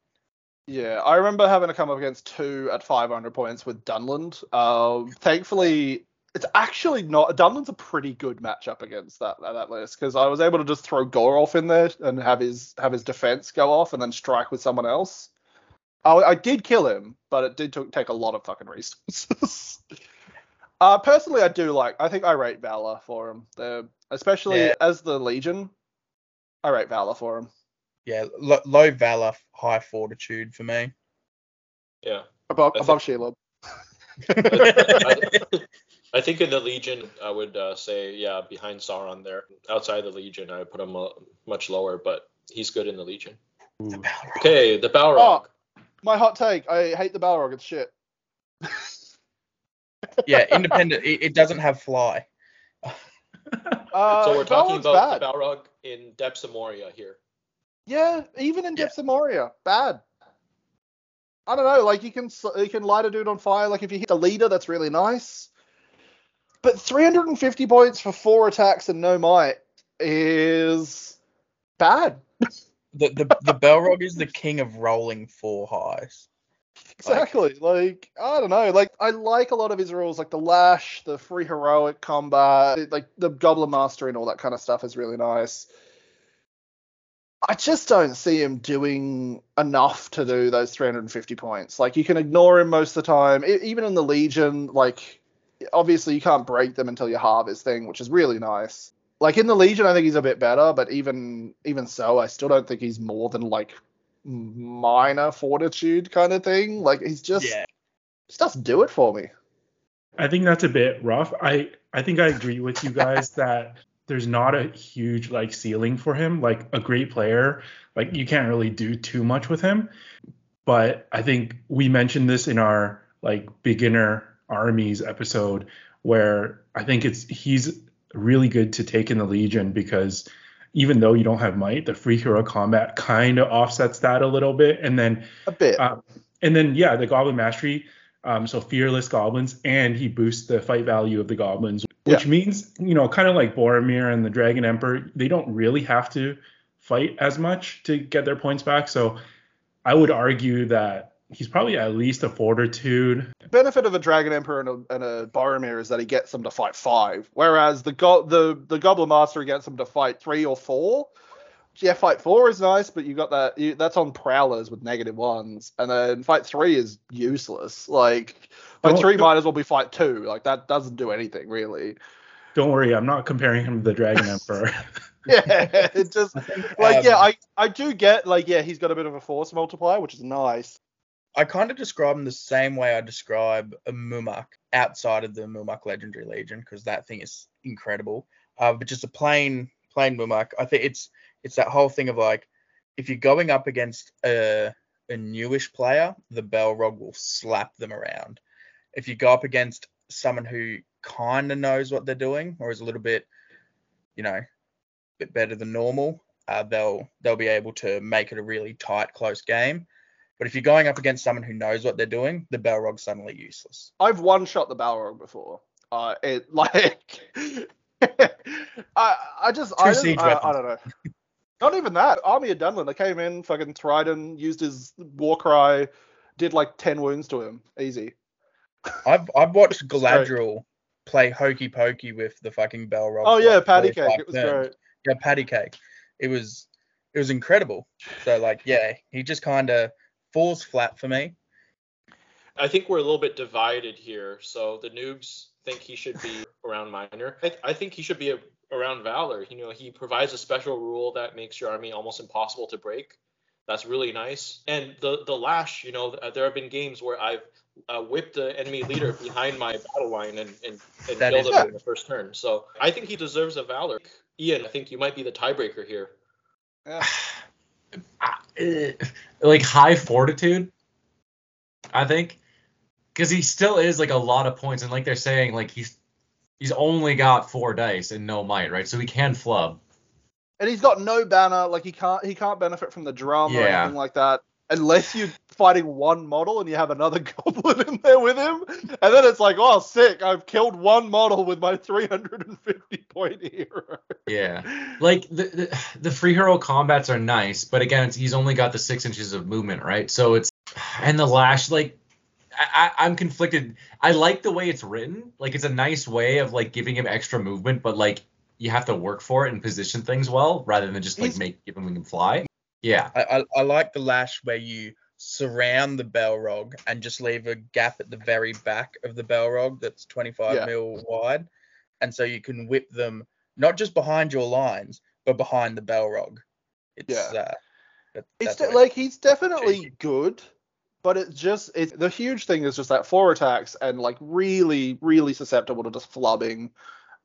Speaker 3: Yeah, I remember having to come up against two at 500 points with Dunland. Um, thankfully, it's actually not. Dunland's a pretty good matchup against that that list because I was able to just throw Gorolf in there and have his have his defense go off and then strike with someone else. I, I did kill him, but it did t- take a lot of fucking resources. uh, personally, I do like. I think I rate Valor for him. They're, especially yeah. as the Legion. I rate Valor for him
Speaker 2: yeah, lo- low valor, high fortitude for me.
Speaker 1: Yeah.
Speaker 3: Above above Shelob.
Speaker 1: I, think in the Legion, I would uh, say yeah, behind Sauron there. Outside the Legion, I would put him uh, much lower, but he's good in the Legion. The okay, the Balrog. Oh,
Speaker 3: my hot take. I hate the Balrog. It's shit.
Speaker 2: yeah, independent. It, it, doesn't have fly.
Speaker 3: Uh,
Speaker 1: so we're talking about bad. the Balrog in Depths of Moria here.
Speaker 3: Yeah, even in Depths yeah. of Moria, bad. I don't know. Like you can you can light a dude on fire. Like if you hit the leader, that's really nice. But 350 points for four attacks and no might is bad.
Speaker 2: the the the Balrog is the king of rolling four highs.
Speaker 3: Exactly. Like, like, I don't know. Like I like a lot of his rules, like the lash, the free heroic combat, like the Goblin Master and all that kind of stuff is really nice. I just don't see him doing enough to do those 350 points. Like you can ignore him most of the time. It, even in the Legion, like obviously you can't break them until you harvest thing, which is really nice. Like in the Legion, I think he's a bit better, but even even so, I still don't think he's more than like minor fortitude kind of thing. Like he's just yeah. just doesn't do it for me.
Speaker 5: I think that's a bit rough. I I think I agree with you guys that there's not a huge like ceiling for him. Like a great player, like you can't really do too much with him. But I think we mentioned this in our like beginner armies episode where I think it's he's really good to take in the Legion because even though you don't have might, the free hero combat kind of offsets that a little bit. And then
Speaker 3: a bit.
Speaker 5: Uh, and then yeah, the Goblin Mastery. Um, so fearless goblins, and he boosts the fight value of the goblins which yeah. means you know kind of like Boromir and the Dragon Emperor, they don't really have to fight as much to get their points back. So I would argue that he's probably at least a fortitude.
Speaker 3: The benefit of a Dragon Emperor and a, and a Boromir is that he gets them to fight five, whereas the go- the the Goblin Master gets them to fight three or four. Yeah, fight four is nice, but you got that you, that's on prowlers with negative ones, and then fight three is useless. Like fight
Speaker 5: Don't-
Speaker 3: three might as well be fight two. Like that doesn't do anything really.
Speaker 5: Don't worry, I'm not comparing him to the Dragon Emperor.
Speaker 3: Yeah, it just like
Speaker 2: um,
Speaker 3: yeah, I I do get like yeah, he's got a bit of a force multiplier, which is nice.
Speaker 2: I kind of describe him the same way I describe a Mumak outside of the Mumak Legendary Legion because that thing is incredible. Uh, but just a plain plain Mumak, I think it's it's that whole thing of like if you're going up against a a newish player, the Balrog will slap them around. If you go up against someone who kind of knows what they're doing or is a little bit, you know, a bit better than normal, uh, they'll they'll be able to make it a really tight, close game. But if you're going up against someone who knows what they're doing, the Balrog's suddenly useless.
Speaker 3: I've one shot the Balrog before. Uh, it like I I just I, just, I, I don't know. Not even that. Army of Dunland. They came in, fucking Thrydan, used his war cry, did like ten wounds to him, easy.
Speaker 2: I've I've watched Galadriel play hokey pokey with the fucking Balrog.
Speaker 3: Oh
Speaker 2: for
Speaker 3: yeah,
Speaker 2: like
Speaker 3: patty cake. It was
Speaker 2: turns.
Speaker 3: great.
Speaker 2: Yeah, patty cake. It was it was incredible. So like yeah, he just kind of falls flat for me.
Speaker 1: I think we're a little bit divided here. So the noobs think he should be around Minor. I, I think he should be a, around Valor. You know, he provides a special rule that makes your army almost impossible to break. That's really nice. And the the lash, you know, th- there have been games where I've uh, whipped the enemy leader behind my battle line and and, and
Speaker 2: That
Speaker 1: killed him
Speaker 3: good.
Speaker 1: in the first turn. So I think he deserves a Valor. Ian, I think you might be the tiebreaker here.
Speaker 3: Yeah.
Speaker 4: Uh, like high fortitude, I think, because he still is like a lot of points, and like they're saying, like he's he's only got four dice and no might, right? So he can flub.
Speaker 3: And he's got no banner. Like he can't he can't benefit from the drum or anything like that. Unless you're fighting one model and you have another goblin in there with him, and then it's like, oh, sick! I've killed one model with my 350 point hero.
Speaker 4: Yeah, like the the, the free hero combats are nice, but again, it's, he's only got the six inches of movement, right? So it's and the lash, like I, I, I'm conflicted. I like the way it's written. Like it's a nice way of like giving him extra movement, but like you have to work for it and position things well rather than just like
Speaker 3: He's-
Speaker 4: make giving him fly. Yeah,
Speaker 2: I, I I like the lash where you surround the Balrog and just leave a gap at the very back of the Balrog that's 25
Speaker 3: Yeah.
Speaker 2: mil wide, and so you can whip them not just behind your lines but behind the Balrog. It's
Speaker 3: Yeah.
Speaker 2: uh, that,
Speaker 3: It's de- like he's definitely
Speaker 2: cheeky.
Speaker 3: good, but it's just it's the huge thing is just that four attacks and like really really susceptible to just flubbing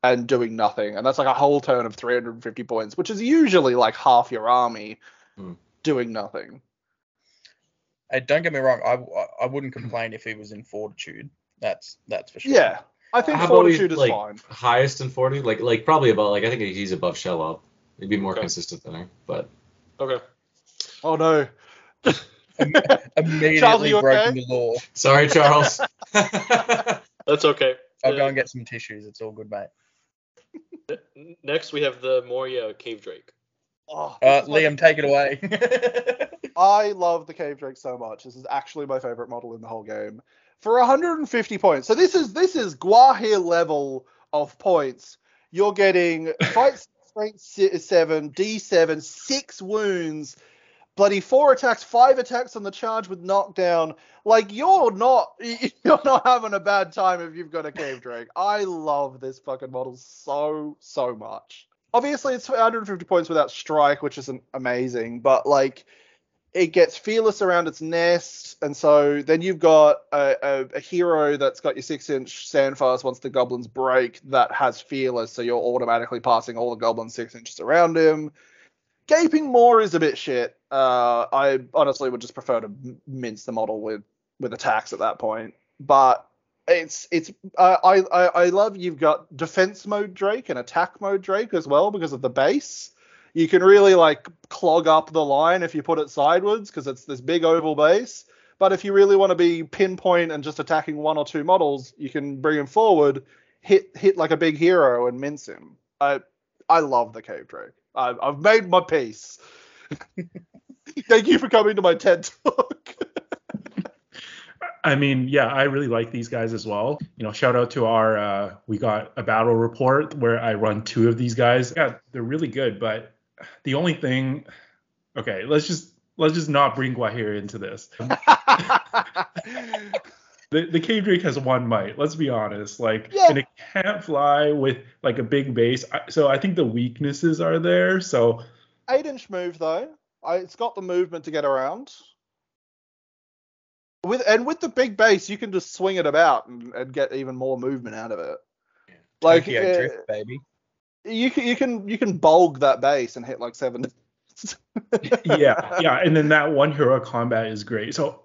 Speaker 3: and doing nothing, and that's like a whole turn of 350 points, which is usually like half your army
Speaker 4: Hmm.
Speaker 3: doing nothing.
Speaker 2: Hey, don't get me wrong. I, I I wouldn't complain if he was in Fortitude. That's that's for sure.
Speaker 3: Yeah, I think
Speaker 4: How about we,
Speaker 3: fortitude is
Speaker 4: like,
Speaker 3: fine.
Speaker 4: highest in forty, like like probably about like I think he's above Shelob. He'd be more
Speaker 1: Okay.
Speaker 4: consistent than her, but
Speaker 1: Okay.
Speaker 3: Oh no.
Speaker 2: Immediately
Speaker 3: Charles,
Speaker 2: broken
Speaker 3: okay?
Speaker 2: the law.
Speaker 4: sorry, Charles.
Speaker 1: That's okay.
Speaker 2: I'll
Speaker 1: Uh,
Speaker 2: go and get some tissues. It's all good, mate.
Speaker 1: Next, we have the Moria Cave Drake.
Speaker 3: Oh,
Speaker 2: Uh, Liam, take it away.
Speaker 3: I love the Cave Drake so much. This is actually my favorite model in the whole game. For 150 points. So this is this is Gwaihir level of points. You're getting fight strength seven, D7, six wounds, bloody four attacks, five attacks on the charge with knockdown. Like you're not you're not having a bad time if you've got a Cave Drake. I love this fucking model so so much. Obviously, it's 150 points without strike, which isn't amazing, but like it gets fearless around its nest, and so then you've got a, a, a hero that's got your six inch sandfast once the goblins break that has fearless, so you're automatically passing all the goblins six inches around him. Gaping Maw is a bit shit. Uh, I honestly would just prefer to mince the model with with attacks at that point, but it's it's uh, I, I I love you've got defense mode Drake and attack mode Drake as well because of the base you can really like clog up the line if you put it sideways because it's this big oval base. But if you really want to be pinpoint and just attacking one or two models, you can bring him forward, hit hit like a big hero and mince him. I I love the cave drake. I, I've made my peace. Thank you for coming to my TED talk.
Speaker 5: I mean, yeah, I really like these guys as well. You know, shout out to our uh, we got a battle report where I run two of these guys. Yeah, they're really good, but the only thing okay, let's just let's just not bring Gwaihir into this. The the Cave Drake has one might, let's be honest. Like
Speaker 3: Yeah.
Speaker 5: and it can't fly with like a big base. So I think the weaknesses are there. So
Speaker 3: Eight inch move though. I, it's got the movement to get around. With and with the big base, you can just swing it about and, and get even more movement out of it. Like
Speaker 2: Tokyo
Speaker 3: uh,
Speaker 2: Drift, baby.
Speaker 3: you can you can you can bulk that base and hit like seven.
Speaker 5: yeah, yeah, and then that one hero combat is great. So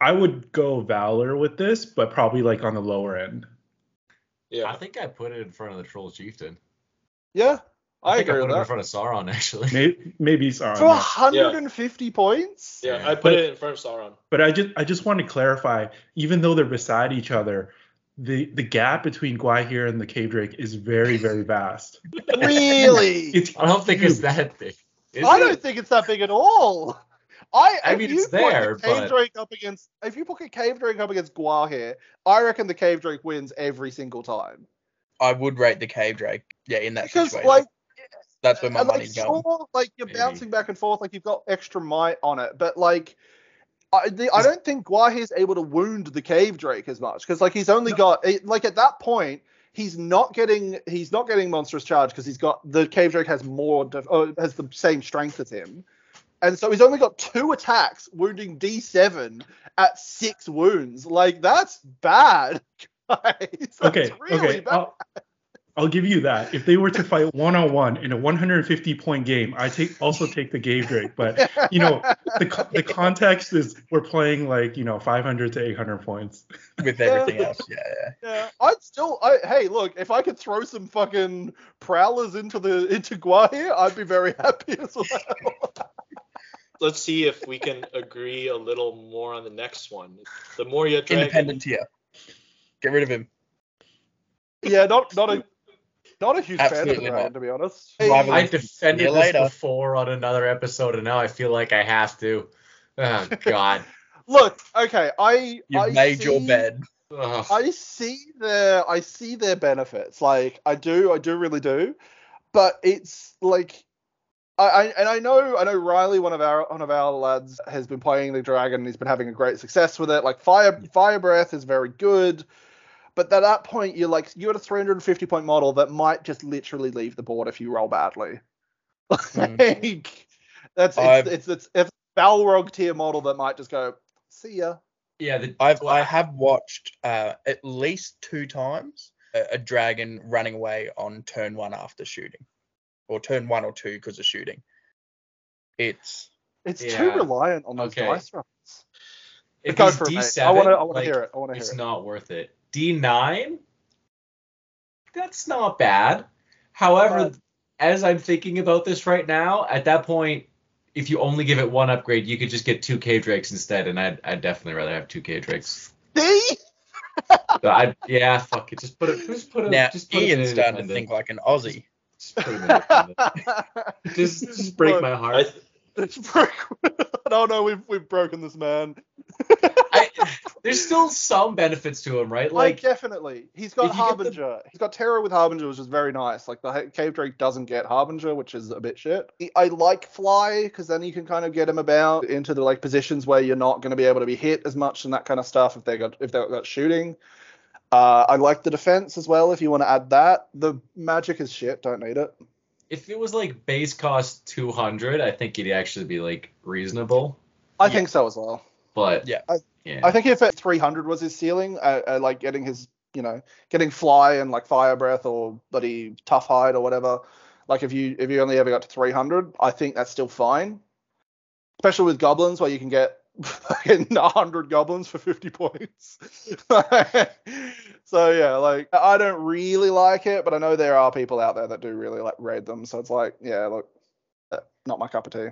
Speaker 5: I would go Valor with this, but probably like on the lower end.
Speaker 1: Yeah, I
Speaker 4: think I put it in front of the Troll Chieftain.
Speaker 3: Yeah, I,
Speaker 4: think
Speaker 3: agree
Speaker 4: I put
Speaker 3: with
Speaker 4: it in front of Sauron actually.
Speaker 5: Maybe, maybe Sauron.
Speaker 3: For
Speaker 5: yeah.
Speaker 3: 150 points.
Speaker 1: Yeah,
Speaker 4: Yeah.
Speaker 1: I put
Speaker 5: But-
Speaker 1: it in front of Sauron.
Speaker 5: But I just I just want to clarify, even though they're beside each other, the the gap between Gwaihir and the Cave Drake is very very vast.
Speaker 3: Really?
Speaker 5: It's
Speaker 4: I don't think it's that big. Is
Speaker 3: I
Speaker 4: it?
Speaker 3: don't think it's that big at all. I,
Speaker 4: I
Speaker 3: if
Speaker 4: mean,
Speaker 3: you
Speaker 4: it's
Speaker 3: put
Speaker 4: there,
Speaker 3: the cave
Speaker 4: but-
Speaker 3: drake up against if you put a cave drake up against Gwaihir, I reckon the cave drake wins every single time.
Speaker 2: I would rate the Cave Drake. Yeah, in that
Speaker 3: Because
Speaker 2: situation.
Speaker 3: like
Speaker 2: That's where my
Speaker 3: and, like
Speaker 2: money's going.
Speaker 3: sure, like you're
Speaker 4: Maybe.
Speaker 3: bouncing back and forth, like you've got extra might on it, but like I, the, I don't think Gwaihir's able to wound the cave drake as much because like he's only got like at that point he's not getting he's not getting monstrous charge because he's got the cave drake has more def- oh, has the same strength as him, and so he's only got two attacks wounding D7 at six wounds. Like that's bad, guys. That's
Speaker 5: okay.
Speaker 3: really
Speaker 5: okay.
Speaker 3: bad.
Speaker 5: I'll, I'll give you that. If they were to fight one on one in a 150 point game, I take also take the Cave Drake. But you know, the the context is we're playing like you know 500 to 800 points.
Speaker 2: with everything else. Yeah, yeah.
Speaker 3: Yeah, I'd still. I hey, look, if I could throw some fucking prowlers into the into Gwaihir, I'd be very happy as well.
Speaker 1: Let's see if we can agree a little more on the next one. The Moria Dragon.
Speaker 2: Independent tier. Get rid of him.
Speaker 3: yeah, not not a not a huge fan of the dragon, to be honest.
Speaker 2: Rival-
Speaker 4: I defended
Speaker 2: you
Speaker 4: this
Speaker 2: later.
Speaker 4: before on another episode, and now I feel like I have to. Oh God.
Speaker 3: Look, okay, I
Speaker 2: You've
Speaker 3: I
Speaker 2: made your bed.
Speaker 4: Ugh.
Speaker 3: I see their I see their benefits. Like I do, I do really do. But it's like I, I and I know I know Riley, one of our one of our lads, has been playing the dragon he's been having a great success with it. Like fire fire breath is very good. But at that point you're like you're at a 350 point model that might just literally leave the board if you roll badly. Like that's
Speaker 2: I've-
Speaker 3: it's, it's it's it's a Balrog tier model that might just go, see ya.
Speaker 4: Yeah. The,
Speaker 2: I've
Speaker 4: well,
Speaker 2: I have watched uh, at least two times a, a dragon running away on turn one after shooting, or turn one or two because of shooting. It's
Speaker 3: It's too reliant on those
Speaker 4: Okay.
Speaker 3: dice rolls.
Speaker 4: if
Speaker 3: Go for it, mate.
Speaker 4: D7,
Speaker 3: I want to. I want to
Speaker 4: like,
Speaker 3: hear it. I want to hear
Speaker 4: it's
Speaker 3: it.
Speaker 4: not worth it. D9, that's not bad. However,
Speaker 3: Right.
Speaker 4: as I'm thinking about this right now, at that point, if you only give it one upgrade, you could just get two cave drakes instead, and I'd, I'd definitely rather have two cave drakes.
Speaker 3: See?
Speaker 4: So I yeah, fuck it, just put it, just put it,
Speaker 2: now
Speaker 4: just put it
Speaker 2: Ian's starting to think like an Aussie.
Speaker 4: Just put it in independent. just, just break my
Speaker 1: I,
Speaker 4: heart.
Speaker 3: It's broke. no, no, we've we've broken this man.
Speaker 4: I, there's still some benefits to him, right?
Speaker 3: Like
Speaker 4: Like,
Speaker 3: definitely, he's got
Speaker 4: if you get the-
Speaker 3: Harbinger. He's got Terror with Harbinger, which is very nice. Like the Cave Drake doesn't get Harbinger, which is a bit shit. I like Fly because then you can kind of get him about into the like positions where you're not going to be able to be hit as much and that kind of stuff if they got if they got shooting. Uh, I like the defense as well. If you want to add that, the magic is shit. Don't need it.
Speaker 4: if it was like base cost 200, I think it'd actually be like reasonable.
Speaker 3: I
Speaker 2: Yeah.
Speaker 3: think so as well.
Speaker 4: But
Speaker 2: Yeah.
Speaker 3: I-
Speaker 4: yeah.
Speaker 3: I think if at 300 was his ceiling, uh, uh, like getting his, you know, getting fly and like fire breath or bloody tough hide or whatever, like if you if you only ever got to 300, I think that's still fine. Especially with goblins, where you can get fucking 100 goblins for 50 points. so yeah, like I don't really like it, but I know there are people out there that do really like raid them. So it's like, yeah, look, uh, not my cup of tea.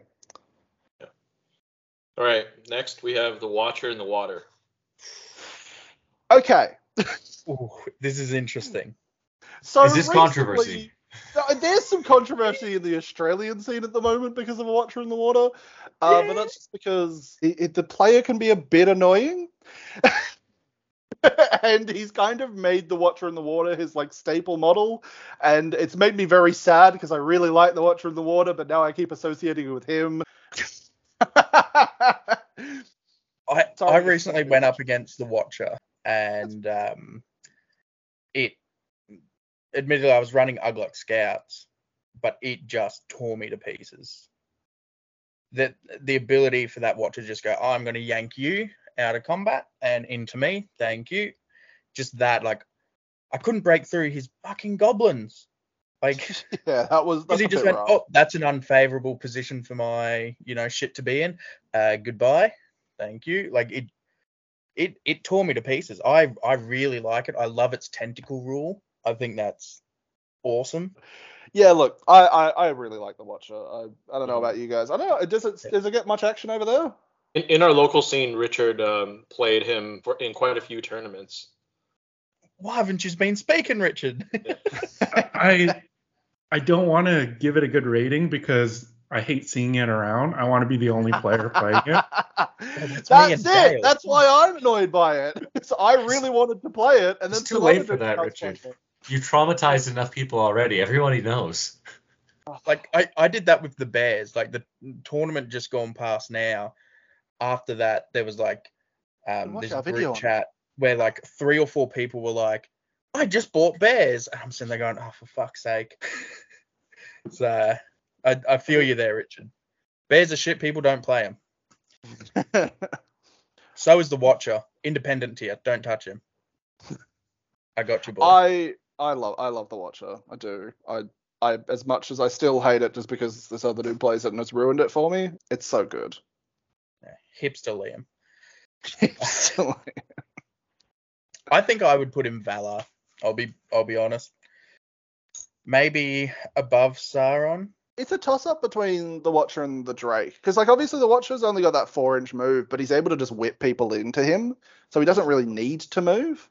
Speaker 1: All right. Next, we have the Watcher in the Water.
Speaker 3: Okay,
Speaker 2: Ooh, this is interesting.
Speaker 3: so
Speaker 4: Is this
Speaker 3: recently-
Speaker 4: controversy?
Speaker 3: There's some controversy in the Australian scene at the moment because of a Watcher in the Water, uh, but that's just because it, it, the player can be a bit annoying. and he's kind of made the Watcher in the Water his like staple model, and it's made me very sad because I really like the Watcher in the Water, but now I keep associating it with him.
Speaker 2: I,
Speaker 3: Sorry,
Speaker 2: I recently went up against the Watcher, and um, it admittedly I was running Ugluk Scouts, but it just tore me to pieces. That the ability for that Watcher to just go, oh, I'm going to yank you out of combat and into me, thank you. Just that, like, I couldn't break through his fucking goblins. Like,
Speaker 3: yeah, that was
Speaker 2: because
Speaker 3: that's
Speaker 2: he just went,
Speaker 3: rough.
Speaker 2: oh, that's an unfavorable position for my, you know, shit to be in. Uh, goodbye, thank you. Like it, it, it tore me to pieces. I, I really like it. I love its tentacle rule. I think that's awesome.
Speaker 3: Yeah, look, I, I, I really like the Watcher. I, I don't know about you guys. I don't know. Does it does it get much action over there?
Speaker 1: In, in our local scene, Richard um, played him for, in quite a few tournaments.
Speaker 2: Why haven't you been speaking, Richard?
Speaker 5: I I don't want to give it a good rating because I hate seeing it around. I want to be the only player playing it.
Speaker 2: that's
Speaker 3: That's it.
Speaker 2: Dale.
Speaker 3: That's why I'm annoyed by it. So I really wanted to play it, and then
Speaker 4: It's too late for that, Richard. You traumatized enough people already. Everybody knows.
Speaker 2: like I, I did that with the Bears. Like the tournament just gone past now. After that, there was like um this group
Speaker 3: video
Speaker 2: chat where like three or four people were like, I just bought Bears. And I'm sitting there going, Oh, for fuck's sake. so I, I feel you there, Richard. Bears are shit, people don't play them. So is the Watcher. Independent tier. Don't touch him. I got you, boy.
Speaker 3: I I love I love the Watcher. I do. I I as much as I still hate it just because this other dude plays it and it's ruined it for me. It's so good.
Speaker 2: Yeah, Hipster Liam.
Speaker 3: So,
Speaker 2: I think I would put him Valor. I'll be I'll be honest. Maybe above Sauron.
Speaker 3: it's a toss up between the Watcher and the Drake because like obviously the Watcher's only got that four inch move, but he's able to just whip people into him, so he doesn't really need to move.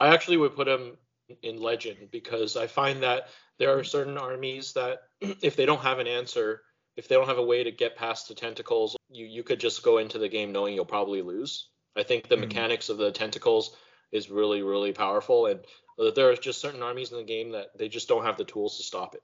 Speaker 1: I actually would put him in legend because I find that there are certain armies that if they don't have an answer, if they don't have a way to get past the tentacles, you you could just go into the game knowing you'll probably lose. I think the
Speaker 5: Mhm.
Speaker 1: mechanics of the tentacles is really really powerful and uh, there are just certain armies in the game that they just don't have the tools to stop it.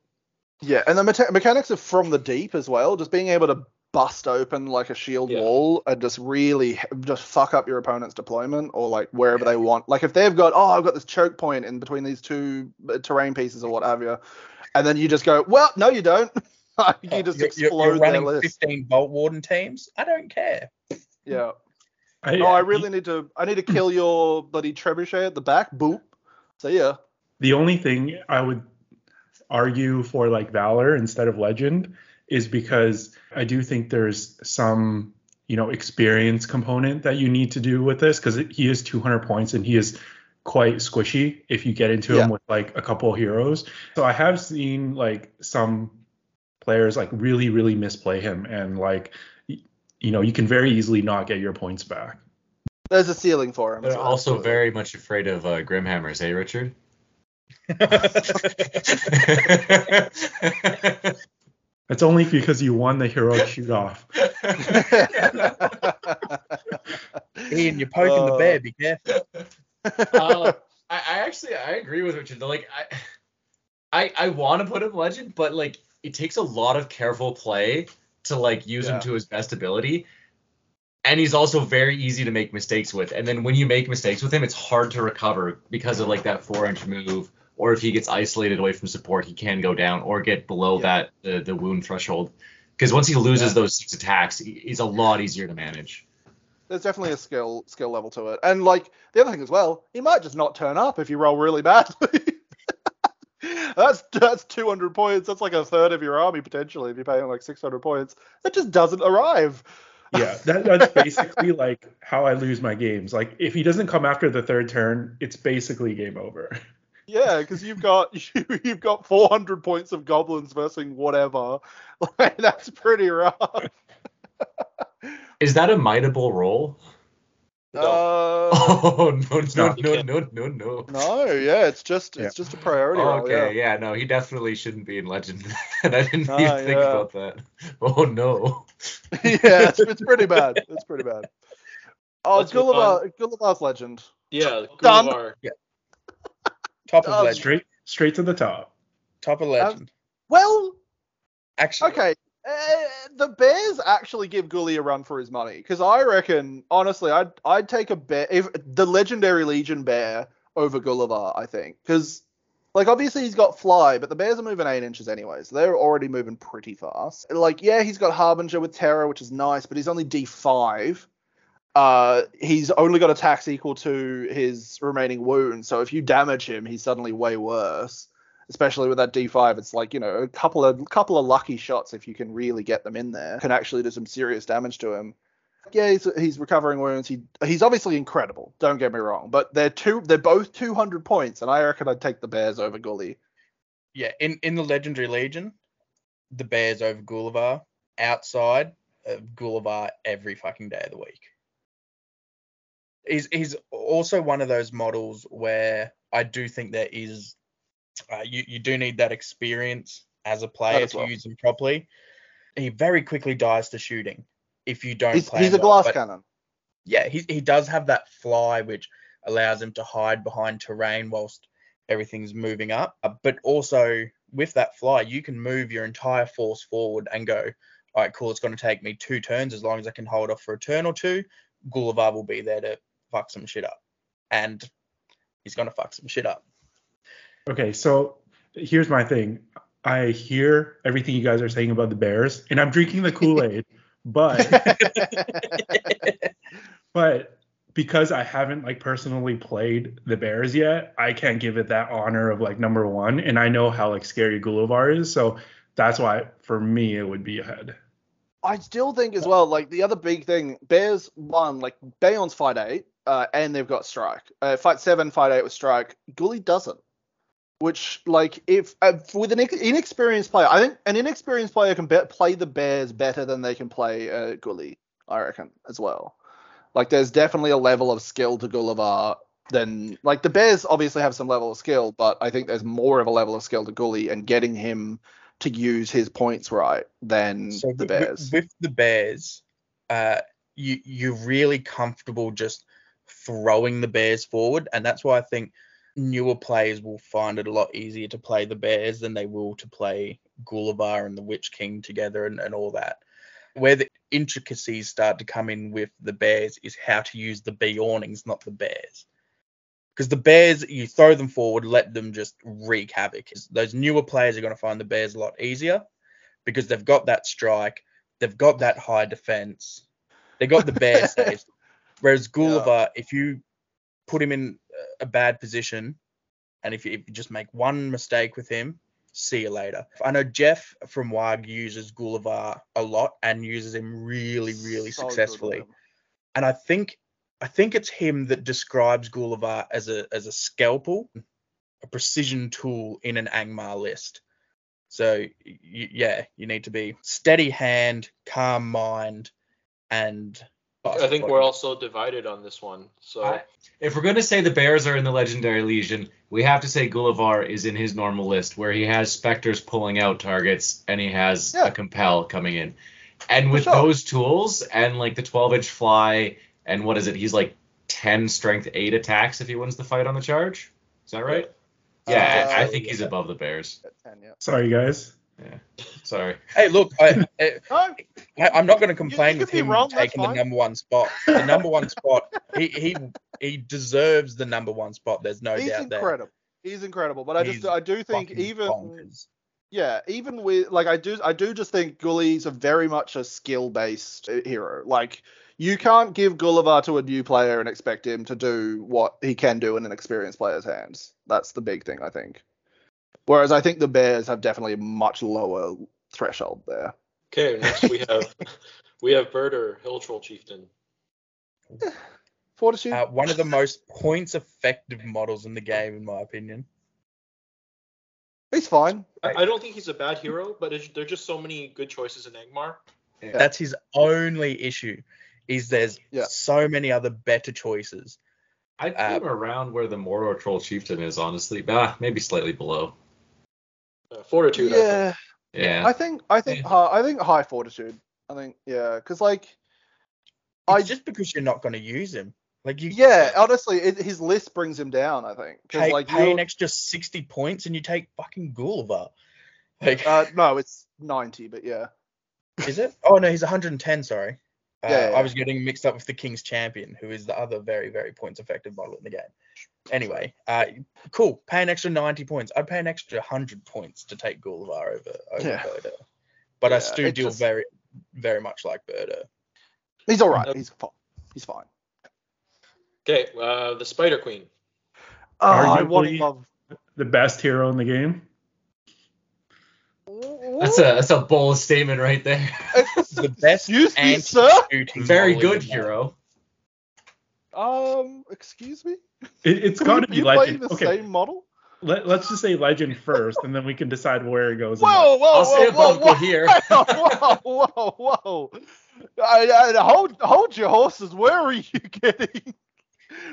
Speaker 3: Yeah, and the mecha- mechanics of from the deep as well, just being able to bust open like a shield
Speaker 1: Yeah.
Speaker 3: wall and just really just fuck up your opponent's deployment or like wherever they want. Like if they've got, oh, I've got this choke point in between these two uh, terrain pieces or what have you, and then you just go, well, no, you don't. you just
Speaker 2: You're- you're,
Speaker 3: explode
Speaker 2: you're
Speaker 3: their
Speaker 2: running
Speaker 3: list.
Speaker 2: 15 Bolt Warden teams. I don't care.
Speaker 3: Yeah.
Speaker 5: Oh, I,
Speaker 3: Oh, I really need to. I need to kill your bloody trebuchet at the back. Boop. See ya.
Speaker 5: The only thing I would argue for like Valor instead of Legend is because I do think there's some, you know, experience component that you need to do with this because he is 200 points and he is quite squishy if you get into
Speaker 3: Yeah.
Speaker 5: him with like a couple heroes. So I have seen like some players like really really misplay him and like you know, you can very easily not get your points back.
Speaker 3: There's a ceiling for him.
Speaker 4: They're
Speaker 3: so
Speaker 4: also
Speaker 3: absolutely.
Speaker 4: very much afraid of uh, Grimhammers, eh, Richard?
Speaker 5: It's only because you won the heroic shoot off.
Speaker 2: Ian, you're poking the
Speaker 3: Uh,
Speaker 2: bear. Be careful.
Speaker 4: uh, I, I actually I agree with Richard. Like I I, I want to put him legend, but like it takes a lot of careful play to like use
Speaker 3: Yeah.
Speaker 4: him to his best ability. And he's also very easy to make mistakes with. And then when you make mistakes with him, it's hard to recover because of like that four inch move. Or if he gets isolated away from support, he can go down or get below
Speaker 3: Yeah.
Speaker 4: that the, the wound threshold. Because once he loses
Speaker 3: Yeah.
Speaker 4: those six attacks, he's a lot easier to manage.
Speaker 3: There's definitely a skill skill level to it, and like the other thing as well, he might just not turn up if you roll really badly. that's that's 200 points. That's like a third of your army potentially if you're paying like 600 points. That just doesn't arrive.
Speaker 5: Yeah, that, that's basically like how I lose my games. Like if he doesn't come after the third turn, it's basically game over.
Speaker 3: Yeah, because you've got you, you've got 400 points of goblins versus whatever. Like that's pretty rough.
Speaker 4: Is that a mightable roll?
Speaker 1: No.
Speaker 3: Uh,
Speaker 4: Oh no no no no no no.
Speaker 3: no, yeah, it's just
Speaker 2: Yeah.
Speaker 3: it's just a priority
Speaker 4: Oh,
Speaker 3: role.
Speaker 4: okay,
Speaker 3: Yeah.
Speaker 4: yeah. no, he definitely shouldn't be in Legend. and I didn't
Speaker 3: Ah,
Speaker 4: even think about that. Oh no.
Speaker 3: yeah, it's, it's pretty bad. It's pretty bad. Oh,
Speaker 1: Let's move
Speaker 3: Gulavhar, Gulavhar's legend.
Speaker 1: Yeah,
Speaker 3: Done.
Speaker 1: Gulavhar.
Speaker 2: Top of
Speaker 3: Um,
Speaker 2: legend.
Speaker 5: Straight straight to the top.
Speaker 2: Top of legend.
Speaker 3: Well,
Speaker 2: Actually,
Speaker 3: okay. Uh, the Bears actually give Gully a run for his money because I reckon, honestly, I'd I'd take a bear if the legendary Legion bear over Gulavhar. I think because like obviously he's got fly, but the Bears are moving eight inches anyway, so they're already moving pretty fast. Like yeah, he's got Harbinger with Terror, which is nice, but he's only D five. Uh, he's only got attacks equal to his remaining wounds, so if you damage him, he's suddenly way worse especially with that D5, it's like you know a couple of couple of lucky shots if you can really get them in there can actually do some serious damage to him. Yeah, he's, he's recovering wounds. He he's obviously incredible. Don't get me wrong, but they're two they're both 200 points, and I reckon I'd take the Bears over Gully.
Speaker 2: yeah, in, in the Legendary Legion, the Bears over Gulavhar. Outside of Gulavhar every fucking day of the week. He's he's also one of those models where I do think there is uh, you you do need that experience as a player
Speaker 3: as
Speaker 2: to
Speaker 3: well.
Speaker 2: use him properly. He very quickly dies to shooting if you don't
Speaker 3: He's,
Speaker 2: play.
Speaker 3: he's a
Speaker 2: well,
Speaker 3: glass
Speaker 2: but-
Speaker 3: cannon.
Speaker 2: yeah, he he does have that fly which allows him to hide behind terrain whilst everything's moving up. Uh, But also with that fly, you can move your entire force forward and go, all right, cool. It's going to take me two turns as long as I can hold off for a turn or two. Gulavhar will be there to fuck some shit up, and he's going to fuck some shit up.
Speaker 5: Okay, so here's my thing. I hear everything you guys are saying about the Bears, and I'm drinking the Kool-Aid, but but because I haven't like personally played the Bears yet, I can't give it that honor of like number one, and I know how like scary Gulavhar is, so that's why for me it would be ahead.
Speaker 3: I still think as well, like the other big thing, Bears won, like Beorn's fight eight, uh, and they've got strike. Uh, fight seven, fight eight with strike. Gully doesn't. Which, like, if uh, with an inexperienced player, I think an inexperienced player can be- play the Bears better than they can play uh, Gully. I reckon as well. Like, there's definitely a level of skill to Gulavhar than like the Bears obviously have some level of skill, but I think there's more of a level of skill to Gully and getting him to use his points right than
Speaker 2: So
Speaker 3: the Bears.
Speaker 2: With, the Bears, uh, you you're really comfortable just throwing the Bears forward, and that's why I think newer players will find it a lot easier to play the Bears than they will to play Gulavhar and the Witch King together and, and all that. Where the intricacies start to come in with the Bears is how to use the Beornings, not the Bears. Because the Bears, you throw them forward, let them just wreak havoc. Those newer players are going to find the Bears a lot easier because they've got that strike, they've got that high defense, they got the bear saves. Whereas Gulavhar, if you put him in a bad position, and if you, if you just make one mistake with him, see you later. I know Jeff from WAG uses Gulavhar a lot and uses him really, really
Speaker 3: So
Speaker 2: successfully. And I think I think it's him that describes Gulavhar as a as a scalpel, a precision tool in an Angmar list. So yeah, you need to be steady hand, calm mind, and
Speaker 1: I think we're also divided on this one. So
Speaker 4: I- if we're going to say the Bears are in the Legendary Legion, we have to say Gulavhar is in his normal list where he has Spectres pulling out targets and he has
Speaker 3: Yeah.
Speaker 4: a Compel coming in. And with
Speaker 3: sure.
Speaker 4: those tools and like the 12 inch fly and what is it? He's like 10 strength 8 attacks if he wins the fight on the charge. Is that right? Yeah, I, I
Speaker 3: Uh,
Speaker 4: think he's above the Bears.
Speaker 3: 10, yeah.
Speaker 5: Sorry guys.
Speaker 4: Sorry.
Speaker 2: Hey, look, I, I,
Speaker 3: No,
Speaker 2: I- I'm not going to complain
Speaker 3: you
Speaker 2: with him
Speaker 3: wrong,
Speaker 2: taking the number one spot. The number one spot, he he he deserves the number one spot. There's no
Speaker 3: he's
Speaker 2: doubt there.
Speaker 3: He's incredible. He's incredible, but I just
Speaker 2: He's
Speaker 3: I do think even
Speaker 2: bonkers.
Speaker 3: yeah, even with like I do I do just think Gully's a very much a skill based hero. Like you can't give Gulavhar to a new player and expect him to do what he can do in an experienced player's hands. That's the big thing I think. Whereas I think the Bears have definitely a much lower threshold there.
Speaker 1: okay, next we have we have Buhrdûr, Hill Troll Chieftain.
Speaker 3: Fortitude.
Speaker 2: Uh, one of the most points effective models in the game, in my opinion.
Speaker 3: He's fine.
Speaker 1: I, I don't think he's a bad hero, but it's, there are just so many good choices in Angmar.
Speaker 4: Yeah.
Speaker 2: That's his only issue. is there's
Speaker 3: Yeah.
Speaker 2: so many other better choices.
Speaker 4: I'd put
Speaker 2: Uh,
Speaker 4: him around where the Mordor Troll Chieftain is, honestly. Ah, maybe slightly below.
Speaker 1: Uh, fortitude. I think.
Speaker 3: Yeah,
Speaker 4: Yeah.
Speaker 3: I think I think
Speaker 4: Yeah.
Speaker 3: high, I think high fortitude. I think yeah, because like
Speaker 2: It's
Speaker 3: I
Speaker 2: just because you're not going to use him. Like you
Speaker 3: yeah, honestly, it, his list brings him down. I think because
Speaker 2: pay,
Speaker 3: like
Speaker 2: pay
Speaker 3: you
Speaker 2: an extra 60 points and you take fucking Gulavhar. Like,
Speaker 3: uh, no, it's ninety, but yeah,
Speaker 2: is it? Oh no, he's 110. Sorry. Uh,
Speaker 3: Yeah, yeah,
Speaker 2: I was getting mixed up with the King's Champion, who is the other very, very points effective model in the game. Anyway, uh, cool. Pay an extra 90 points. I'd pay an extra 100 points to take Gulavhar over over
Speaker 3: Yeah.
Speaker 2: Buhrdûr. But I still deal
Speaker 3: just-
Speaker 2: very, very much like Buhrdûr.
Speaker 3: he's all right.
Speaker 1: Nope.
Speaker 3: He's fine. He's fine.
Speaker 1: Okay, uh, the Spider Queen.
Speaker 3: Oh, I want to
Speaker 5: Arguably-
Speaker 3: love.
Speaker 5: The best hero in the game.
Speaker 4: That's a that's a bold statement right there.
Speaker 2: The best
Speaker 3: Excuse me, sir.
Speaker 4: Very good
Speaker 2: the game.
Speaker 4: hero.
Speaker 3: Um, excuse me.
Speaker 5: It, it's
Speaker 3: Can
Speaker 5: got to be
Speaker 3: be
Speaker 5: legend.
Speaker 3: the
Speaker 5: Okay,
Speaker 3: same model?
Speaker 5: let, let's just say legend first, and then we can decide where it goes. in
Speaker 3: Whoa, whoa,
Speaker 4: I'll
Speaker 3: whoa,
Speaker 4: say
Speaker 3: whoa,
Speaker 4: above
Speaker 3: whoa,
Speaker 4: here.
Speaker 3: whoa, whoa, whoa. I, I, hold, hold your horses. Where are you getting?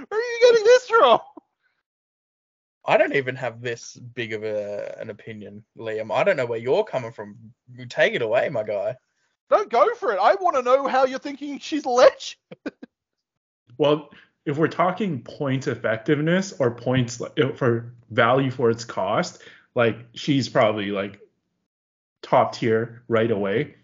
Speaker 3: Where are you getting this from?
Speaker 2: I don't even have this big of a, an opinion, Liam. I don't know where you're coming from. Take it away, my guy.
Speaker 3: Don't go for it. I want to know how you're thinking she's legend.
Speaker 5: Well, if we're talking point effectiveness or points uh, for value for its cost, like she's probably like top tier right away.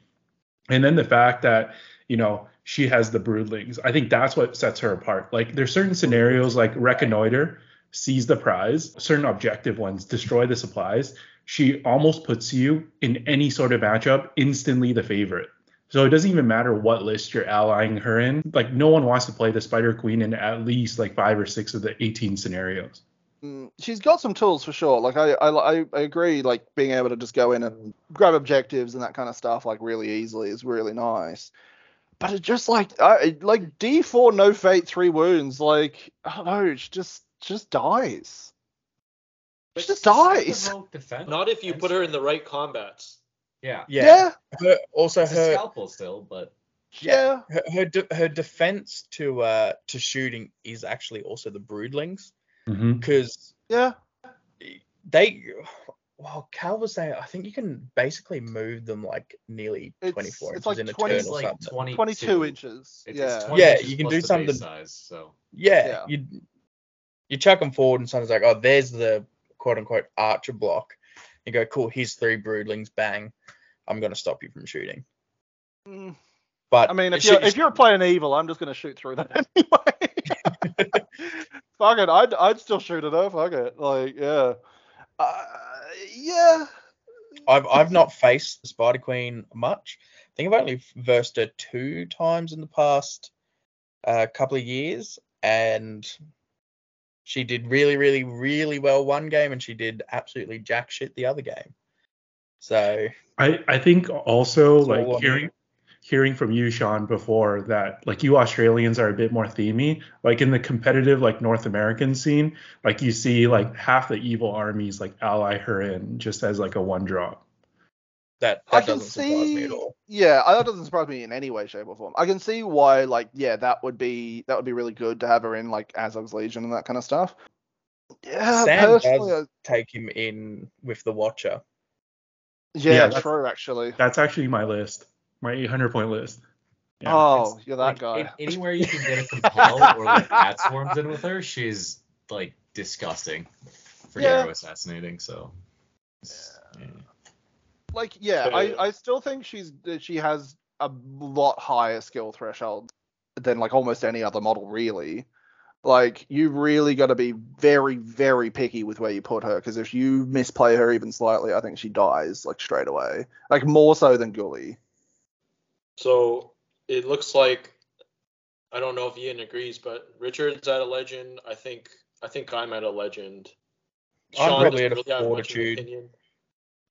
Speaker 5: And then the fact that, you know, she has the broodlings, I think that's what sets her apart. Like there's certain scenarios like reconnoiter, seize the prize, certain objective ones, destroy the supplies. She almost puts you in any sort of matchup instantly the favorite. So it doesn't even matter what list you're allying her in. Like no one wants to play the Spider Queen in at least like five or six of the 18 scenarios.
Speaker 3: Mm, She's got some tools for sure. Like I, I, I agree. Like being able to just go in and grab objectives and that kind of stuff like really easily is really nice. But it just like, I, like D4 no fate three wounds. Like I don't know. She just just dies. She just dies.
Speaker 1: Not if you put her in the right combats.
Speaker 4: Yeah.
Speaker 2: Yeah.
Speaker 3: Yeah.
Speaker 2: Her, also,
Speaker 4: It's a
Speaker 2: her
Speaker 4: scalpel still, but
Speaker 3: Yeah.
Speaker 2: her her, de- her defense to uh to shooting is actually also the broodlings
Speaker 5: Mm-hmm.
Speaker 2: because
Speaker 3: Yeah.
Speaker 2: they well Cal was saying I think you can basically move them like nearly
Speaker 3: It's-
Speaker 2: 24
Speaker 3: it's
Speaker 2: inches
Speaker 3: like
Speaker 2: in a
Speaker 3: 20
Speaker 2: turn or
Speaker 4: like
Speaker 2: something.
Speaker 4: 22,
Speaker 3: 22 inches.
Speaker 4: It's,
Speaker 3: yeah.
Speaker 4: it's
Speaker 2: Yeah,
Speaker 4: inches
Speaker 2: you can do something-
Speaker 4: base size, so
Speaker 2: Yeah,
Speaker 3: Yeah.
Speaker 2: you you chuck them forward and someone's like, oh, there's the quote unquote archer block. You go, cool, here's three broodlings, bang, I'm gonna stop you from shooting.
Speaker 3: Mm,
Speaker 2: But
Speaker 3: I mean, if you're if you're playing evil, I'm just gonna shoot through that anyway. Fuck it, I'd I'd still shoot it her. Fuck it, like yeah, uh, yeah.
Speaker 2: I've I've not faced the Spider Queen much. I think I've only versed her two times in the past uh, couple of years, and she did really, really, really well one game, and she did absolutely jack shit the other game. So
Speaker 5: I, I think also like hearing hearing from you, Sean, before that like you Australians are a bit more themey. Like in the competitive like North American scene, like you see like half the evil armies like ally her in just as like a one drop.
Speaker 2: That
Speaker 3: I
Speaker 2: that
Speaker 3: can
Speaker 2: doesn't surprise me
Speaker 3: see.
Speaker 2: at all.
Speaker 3: Yeah, uh, that doesn't surprise me in any way, shape, or form. I can see why, like, yeah, that would be that would be really good to have her in like Azog's Legion and that kind of stuff. Yeah,
Speaker 2: Sam
Speaker 3: personally,
Speaker 2: does take him in with the Watcher.
Speaker 3: Yeah,
Speaker 5: Yeah,
Speaker 3: true, actually.
Speaker 5: That's actually my list, my 800 point list. Yeah.
Speaker 3: Oh,
Speaker 4: It's
Speaker 3: you're that
Speaker 4: like,
Speaker 3: guy.
Speaker 4: an- anywhere you can get a compel or like bat swarms in with her, she's like disgusting for
Speaker 3: Yeah.
Speaker 4: hero assassinating. So yeah.
Speaker 3: Like yeah, I, I still think she's she has a lot higher skill threshold than like almost any other model really. Like you really got to be very very picky with where you put her because if you misplay her even slightly, I think she dies like straight away. Like more so than Gully.
Speaker 1: So it looks like I don't know if Ian agrees, but Richard's at a legend. I think I think I'm at a legend.
Speaker 2: I'm
Speaker 1: Sean
Speaker 2: probably at a
Speaker 1: really have much of an
Speaker 2: fortitude.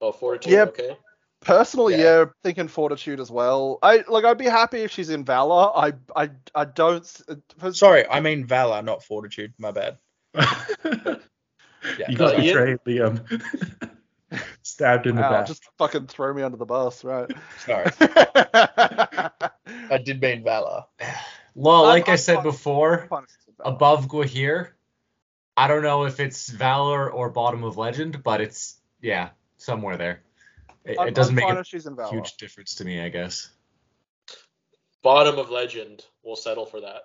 Speaker 1: Opinion. Oh, fortitude.
Speaker 3: Yep.
Speaker 1: Okay.
Speaker 3: Personally,
Speaker 2: Yeah.
Speaker 3: yeah. thinking fortitude as well. I like I'd be happy if she's in Valor. I I I don't. for-
Speaker 2: Sorry, I mean Valor, not Fortitude. My bad. yeah.
Speaker 5: you got
Speaker 1: Uh, Ian?
Speaker 5: betrayed, Liam. Stabbed in the back.
Speaker 3: just fucking throw me under the bus, right?
Speaker 2: Sorry, I did mean Valor.
Speaker 4: Well,
Speaker 3: I'm-
Speaker 4: like I
Speaker 3: I'm
Speaker 4: said
Speaker 3: fine.
Speaker 4: before,
Speaker 3: Fine, it's
Speaker 4: above Gwaihir, I don't know if it's Valor or bottom of Legend, but it's yeah, somewhere there. It,
Speaker 3: I'm-
Speaker 4: it doesn't
Speaker 3: I'm
Speaker 4: make a
Speaker 3: if she's in Valor.
Speaker 4: huge difference to me, I guess.
Speaker 1: Bottom of legend. We'll settle for that.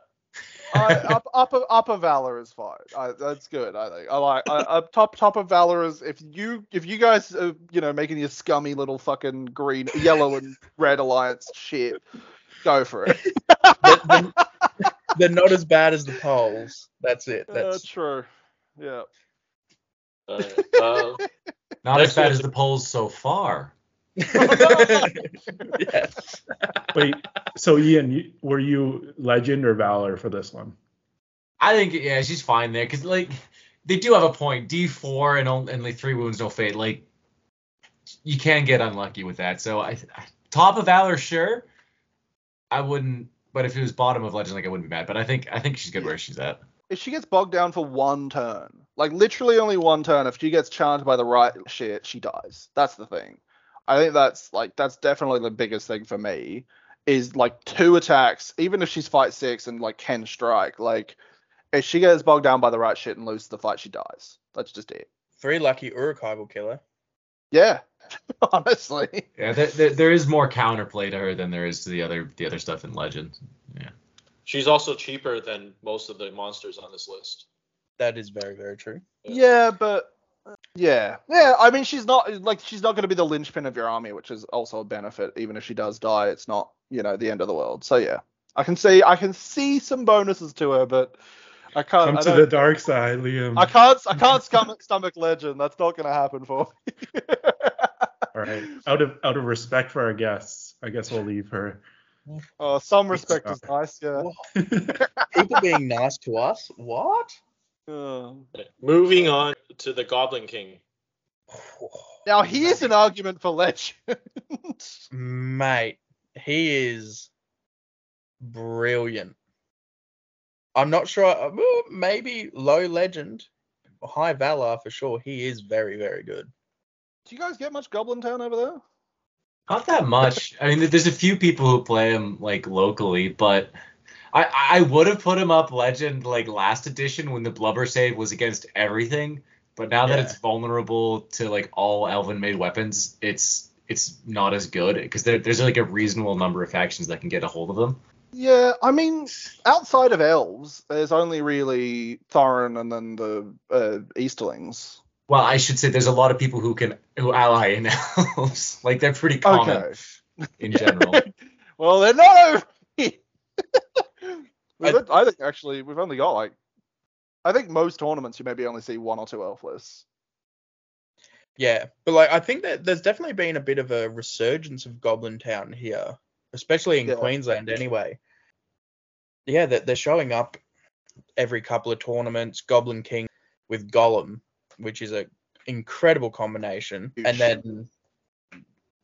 Speaker 3: I, up, upper upper valor is fine. I, that's good. I think. I like. I, up top top of valor is if you if you guys are you know making your scummy little fucking green, yellow and red alliance shit, go for it.
Speaker 2: They're, they're- they're not as bad as the polls. That's it.
Speaker 3: Uh,
Speaker 2: That's
Speaker 3: true. Yeah.
Speaker 1: Uh, uh,
Speaker 4: Not
Speaker 1: Let's
Speaker 4: as bad as the polls so far.
Speaker 2: yes.
Speaker 5: Wait, so Ian, you, were you legend or valor for this one?
Speaker 4: I think yeah, she's fine there because like they do have a point. D four and only, and like three wounds no fate. Like you can get unlucky with that. So I, I top of valor sure. I wouldn't, but if it was bottom of legend, like I wouldn't be mad. But I think I think she's good where she's at.
Speaker 3: If she gets bogged down for one turn, like literally only one turn, if she gets charged by the right shit, she dies. That's the thing. I think that's like that's definitely the biggest thing for me. Is like two attacks, even if she's fight six and like can strike, like if she gets bogged down by the right shit and loses the fight, she dies. That's just it.
Speaker 2: Three lucky Uruk-hai will kill her.
Speaker 3: Yeah, honestly.
Speaker 4: Yeah, there, there, there is more counterplay to her than there is to the other the other stuff in legend. Yeah.
Speaker 1: She's also cheaper than most of the monsters on this list.
Speaker 2: That is very, very true.
Speaker 3: Yeah, but yeah, yeah. I mean, she's not like she's not going to be the linchpin of your army, which is also a benefit. Even if she does die, it's not you know the end of the world. So yeah, I can see I can see some bonuses to her, but I can't.
Speaker 5: Come
Speaker 3: I,
Speaker 5: to the dark side, Liam.
Speaker 3: I can't. I can't stomach, stomach legend. That's not going to happen for me.
Speaker 5: All right. Out of out of respect for our guests, I guess we'll leave her.
Speaker 3: oh, some respect is nice. Yeah.
Speaker 2: People being nice to us? What?
Speaker 3: Uh,
Speaker 1: Moving on to the Goblin King.
Speaker 3: Now here's an argument for legend.
Speaker 2: Mate, he is brilliant. I'm not sure. uh, Maybe low legend, high valor for sure. He is very, very good.
Speaker 3: Do you guys get much Goblin Town over there?
Speaker 4: Not that much. I mean, there's a few people who play him like locally, but I I would have put him up legend like last edition when the blubber save was against everything. But now that it's vulnerable to like all elven made weapons, it's it's not as good because there, there's like a reasonable number of factions that can get a hold of them.
Speaker 3: Yeah, I mean, outside of elves, there's only really Thorin and then the uh, Easterlings.
Speaker 4: Well, I should say there's a lot of people who can who ally in elves. like they're pretty oh, common
Speaker 3: Okay.
Speaker 4: in general.
Speaker 3: Well, they're not over here.
Speaker 2: I-
Speaker 3: I think actually we've only got like, I think most tournaments you maybe only see one or two elf lists.
Speaker 2: Yeah, but like I think that there's definitely been a bit of a resurgence of Goblin Town here, especially in
Speaker 3: Yeah.
Speaker 2: Queensland anyway. Yeah, that they're showing up every couple of tournaments. Goblin King with Gollum, which is a incredible combination,
Speaker 3: Huge.
Speaker 2: and then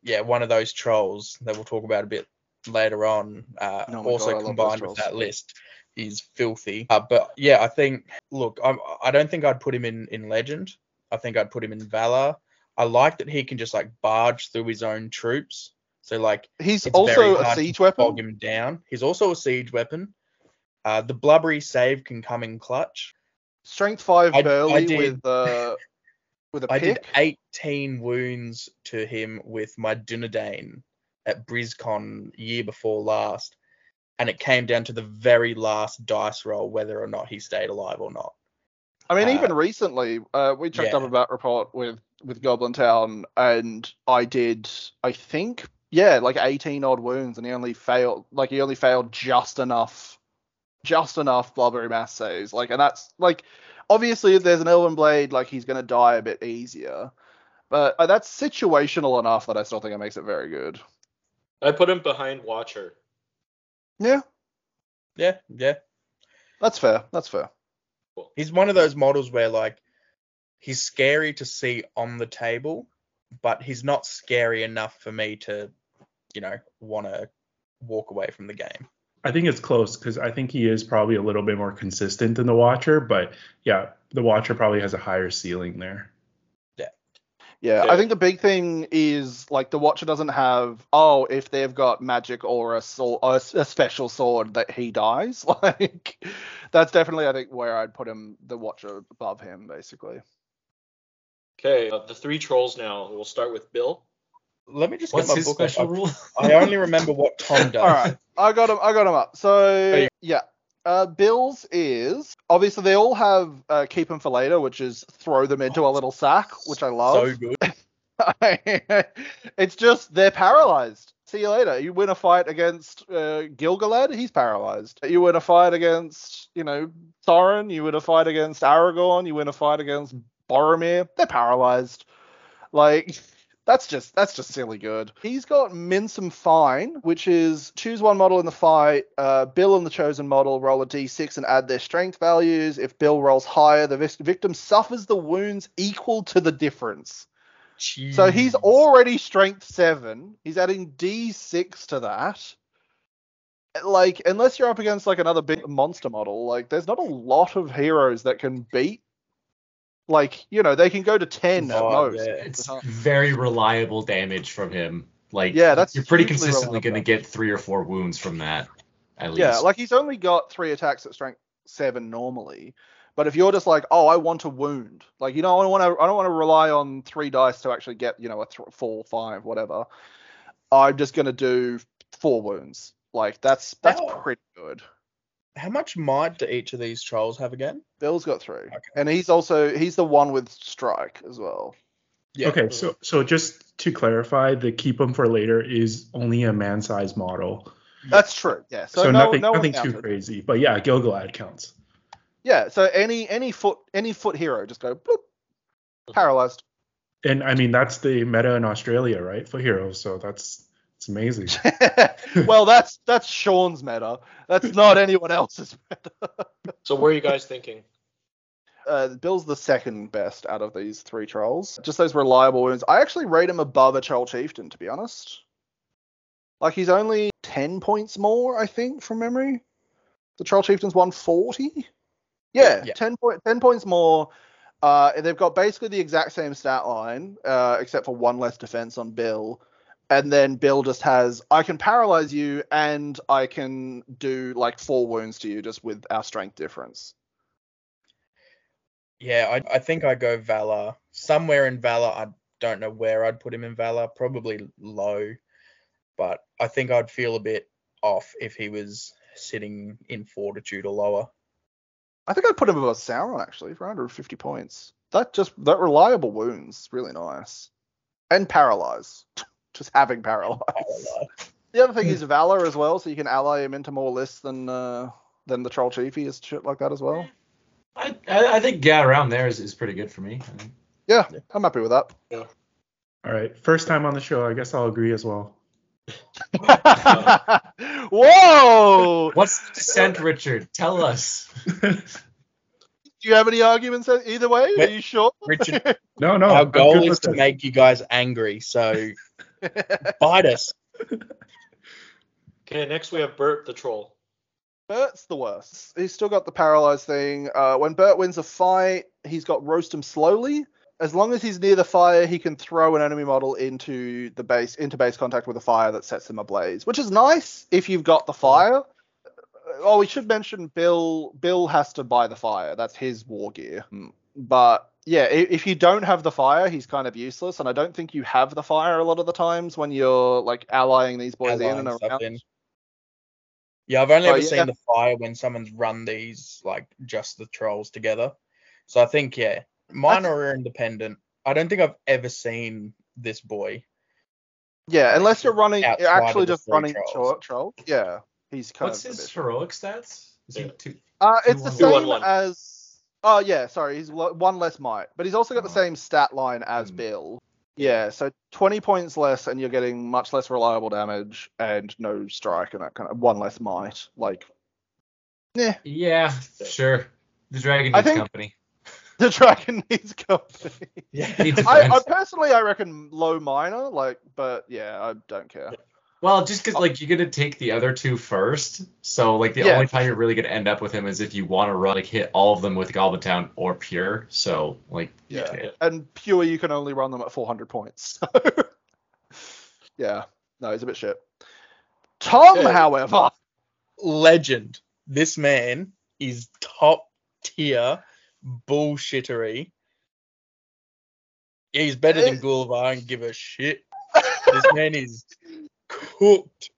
Speaker 2: yeah, one of those trolls that we'll talk about a bit later on, uh,
Speaker 3: Oh
Speaker 2: also
Speaker 3: God, I love those
Speaker 2: combined with that list is filthy. Uh, but yeah, I think look, I'm, I don't think I'd put him in in Legend. I think I'd put him in Valor. I like that he can just like barge through his own troops. So like
Speaker 3: He's also a siege
Speaker 2: bog
Speaker 3: weapon.
Speaker 2: him down. He's also a siege weapon. Uh, the blubbery save can come in clutch.
Speaker 3: Strength five
Speaker 2: I- I
Speaker 3: Burley
Speaker 2: did-
Speaker 3: with uh with a
Speaker 2: I did 18 wounds to him with my Dunedain at BrizCon year before last, and it came down to the very last dice roll whether or not he stayed alive or not.
Speaker 3: I mean,
Speaker 2: uh,
Speaker 3: even recently, uh, we checked
Speaker 2: yeah.
Speaker 3: up about report with with Goblin Town, and I did, I think, yeah, like 18 odd wounds, and he only failed, like he only failed just enough, just enough blubbery mass saves, like, and that's like, obviously, if there's an Elven Blade, like he's gonna die a bit easier, but uh, that's situational enough that I still think it makes it very good.
Speaker 1: I put him behind Watcher.
Speaker 3: Yeah,
Speaker 2: Yeah, yeah.
Speaker 3: that's fair. That's fair.
Speaker 2: He's one of those models where like he's scary to see on the table, but he's not scary enough for me to, you know, want to walk away from the game.
Speaker 5: I think it's close because I think he is probably a little bit more consistent than the Watcher, but yeah, the Watcher probably has a higher ceiling there.
Speaker 3: Yeah,
Speaker 1: Okay.
Speaker 3: I think the big thing is like the Watcher doesn't have. Oh, if they've got magic or a sword, a special sword that he dies. Like that's definitely I think where I'd put him, the Watcher above him, basically.
Speaker 1: Okay, uh, the three trolls now. We'll start with Bill.
Speaker 2: Let me just
Speaker 4: What's
Speaker 2: get my
Speaker 4: his
Speaker 2: book. up.
Speaker 4: rule?
Speaker 2: I only remember what Tom does.
Speaker 3: All right, I got him. I got him up. So
Speaker 2: you-
Speaker 3: yeah, uh, Bill's is obviously they all have uh, keep them for later, which is throw them into a little sack, which I love.
Speaker 2: So good.
Speaker 3: it's just they're paralyzed. See you later. You win a fight against uh, Gil-galad, he's paralyzed. You win a fight against, you know, Thorin. You win a fight against Aragorn. You win a fight against Boromir. They're paralyzed. Like that's just that's just silly good. He's got Minsum Fine, which is choose one model in the fight. Uh, Bill and the chosen model roll a d6 and add their strength values. If Bill rolls higher, the victim suffers the wounds equal to the difference. So he's already strength seven. He's adding D6 to that. Like, unless you're up against like another big monster model, like there's not a lot of heroes that can beat. Like, you know, they can go to ten at
Speaker 2: Oh,
Speaker 3: most.
Speaker 2: yeah.
Speaker 4: It's uh, very reliable damage from him. Like
Speaker 3: Yeah, that's
Speaker 4: you're pretty consistently going to get three or four wounds from that, at least.
Speaker 3: Yeah, like he's only got three attacks at strength seven normally. But if you're just like, oh, I want a wound, like you know, I don't want to, I don't want to rely on three dice to actually get, you know, a th- four, five, whatever. I'm just gonna do four wounds. Like that's that's
Speaker 2: How-
Speaker 3: pretty good.
Speaker 2: How much might do each of these trolls have again?
Speaker 3: Bill's got three,
Speaker 2: Okay.
Speaker 3: and he's also he's the one with strike as well.
Speaker 2: Yeah.
Speaker 5: Okay, so so just to clarify, the keep them for later is only a man-sized model,
Speaker 3: That's true. Yeah. So,
Speaker 5: so,
Speaker 3: no,
Speaker 5: nothing
Speaker 3: no
Speaker 5: nothing too
Speaker 3: counted.
Speaker 5: crazy. But yeah, Gil-galad counts.
Speaker 3: Yeah. So any any foot any foot hero just go bloop, paralyzed.
Speaker 5: And I mean that's the meta in Australia, right? For heroes, so that's it's amazing.
Speaker 3: well, that's that's Sean's meta. That's not anyone else's meta.
Speaker 1: So what are you guys thinking?
Speaker 3: Uh, Bill's the second best out of these three trolls. Just those reliable wounds. I actually rate him above a troll chieftain, to be honest. Like he's only ten points more, I think, from memory. The troll chieftain's 140. Yeah,
Speaker 2: Yeah.
Speaker 3: 10 point, 10 points more. Uh, they've got basically the exact same stat line, uh, except for one less defense on Bill. And then Bill just has, I can paralyze you and I can do like four wounds to you just with our strength difference.
Speaker 2: Yeah, I, I think I go Valor. Somewhere in Valor, I don't know where I'd put him in Valor. Probably low, but I think I'd feel a bit off if he was sitting in Fortitude or lower.
Speaker 3: I think I'd put him above Sauron actually for 150 points. That just that reliable wounds really nice. And paralyze. just having paralyze. The other thing is Valor as well, so you can ally him into more lists than uh than the Troll Chiefy is shit like that as well.
Speaker 4: I, I, I think yeah, around there is, is pretty good for me. I think.
Speaker 3: Yeah, I'm happy with that. Yeah.
Speaker 5: All right, first time on the show, I guess I'll agree as well.
Speaker 3: Whoa!
Speaker 4: What's the dissent, Richard? Tell us.
Speaker 3: Do you have any arguments either way? Are you sure?
Speaker 2: Richard,
Speaker 5: no, no.
Speaker 2: our
Speaker 5: I'm
Speaker 2: goal is to
Speaker 5: this.
Speaker 2: make you guys angry, so bite us.
Speaker 1: Okay, next we have Bert the troll.
Speaker 3: Bert's the worst. He's still got the paralyzed thing. Uh, when Bert wins a fight, he's got roast him slowly. As long as he's near the fire, he can throw an enemy model into the base into base contact with a fire that sets them ablaze, which is nice if you've got the fire. Oh, we should mention Bill. Bill has to buy the fire. That's his war gear. Mm. But yeah, if you don't have the fire, he's kind of useless. And I don't think you have the fire a lot of the times when you're like allying these boys in and around.
Speaker 2: in. Yeah, I've only
Speaker 3: Oh,
Speaker 2: ever
Speaker 3: yeah.
Speaker 2: seen the fire when someone's run these like just the trolls together. So I think yeah, mine
Speaker 3: That's-
Speaker 2: are independent. I don't think I've ever seen this boy.
Speaker 3: Yeah, unless you're running, you're actually just running
Speaker 2: trolls.
Speaker 3: troll. troll. Yeah, he's kind
Speaker 4: What's
Speaker 3: of. a
Speaker 4: his heroic stats? Is he
Speaker 1: Yeah.
Speaker 4: two?
Speaker 3: Uh, it's the
Speaker 4: Two
Speaker 3: same
Speaker 1: one one.
Speaker 3: as. Oh yeah, sorry, he's one less might, but he's also got the
Speaker 4: Oh.
Speaker 3: same stat line as
Speaker 4: Hmm.
Speaker 3: Bill. Yeah, so 20 points less, and you're getting much less reliable damage and no strike and that kind of one less might. Like, yeah,
Speaker 4: Yeah, sure. The dragon
Speaker 3: I
Speaker 4: needs
Speaker 3: think-
Speaker 4: company.
Speaker 3: the dragon needs company.
Speaker 2: Yeah.
Speaker 4: Needs a
Speaker 3: I, I
Speaker 4: friend.
Speaker 3: personally, I reckon low minor, like, but yeah, I don't care.
Speaker 4: Well, just because oh. like you're gonna take the other two first, so like the
Speaker 3: Yeah.
Speaker 4: only time you're really gonna end up with him is if you want to run like hit all of them with Goblin Town or Pure. So like
Speaker 3: Yeah.
Speaker 1: Yeah.
Speaker 3: And pure, you can only run them at 400 points. So, yeah, no, he's a bit shit. Tom,
Speaker 1: Yeah.
Speaker 3: however,
Speaker 2: Legend. This man is top tier bullshittery. Yeah, he's better than. Gulavhar. I don't give a shit. This man is cooked.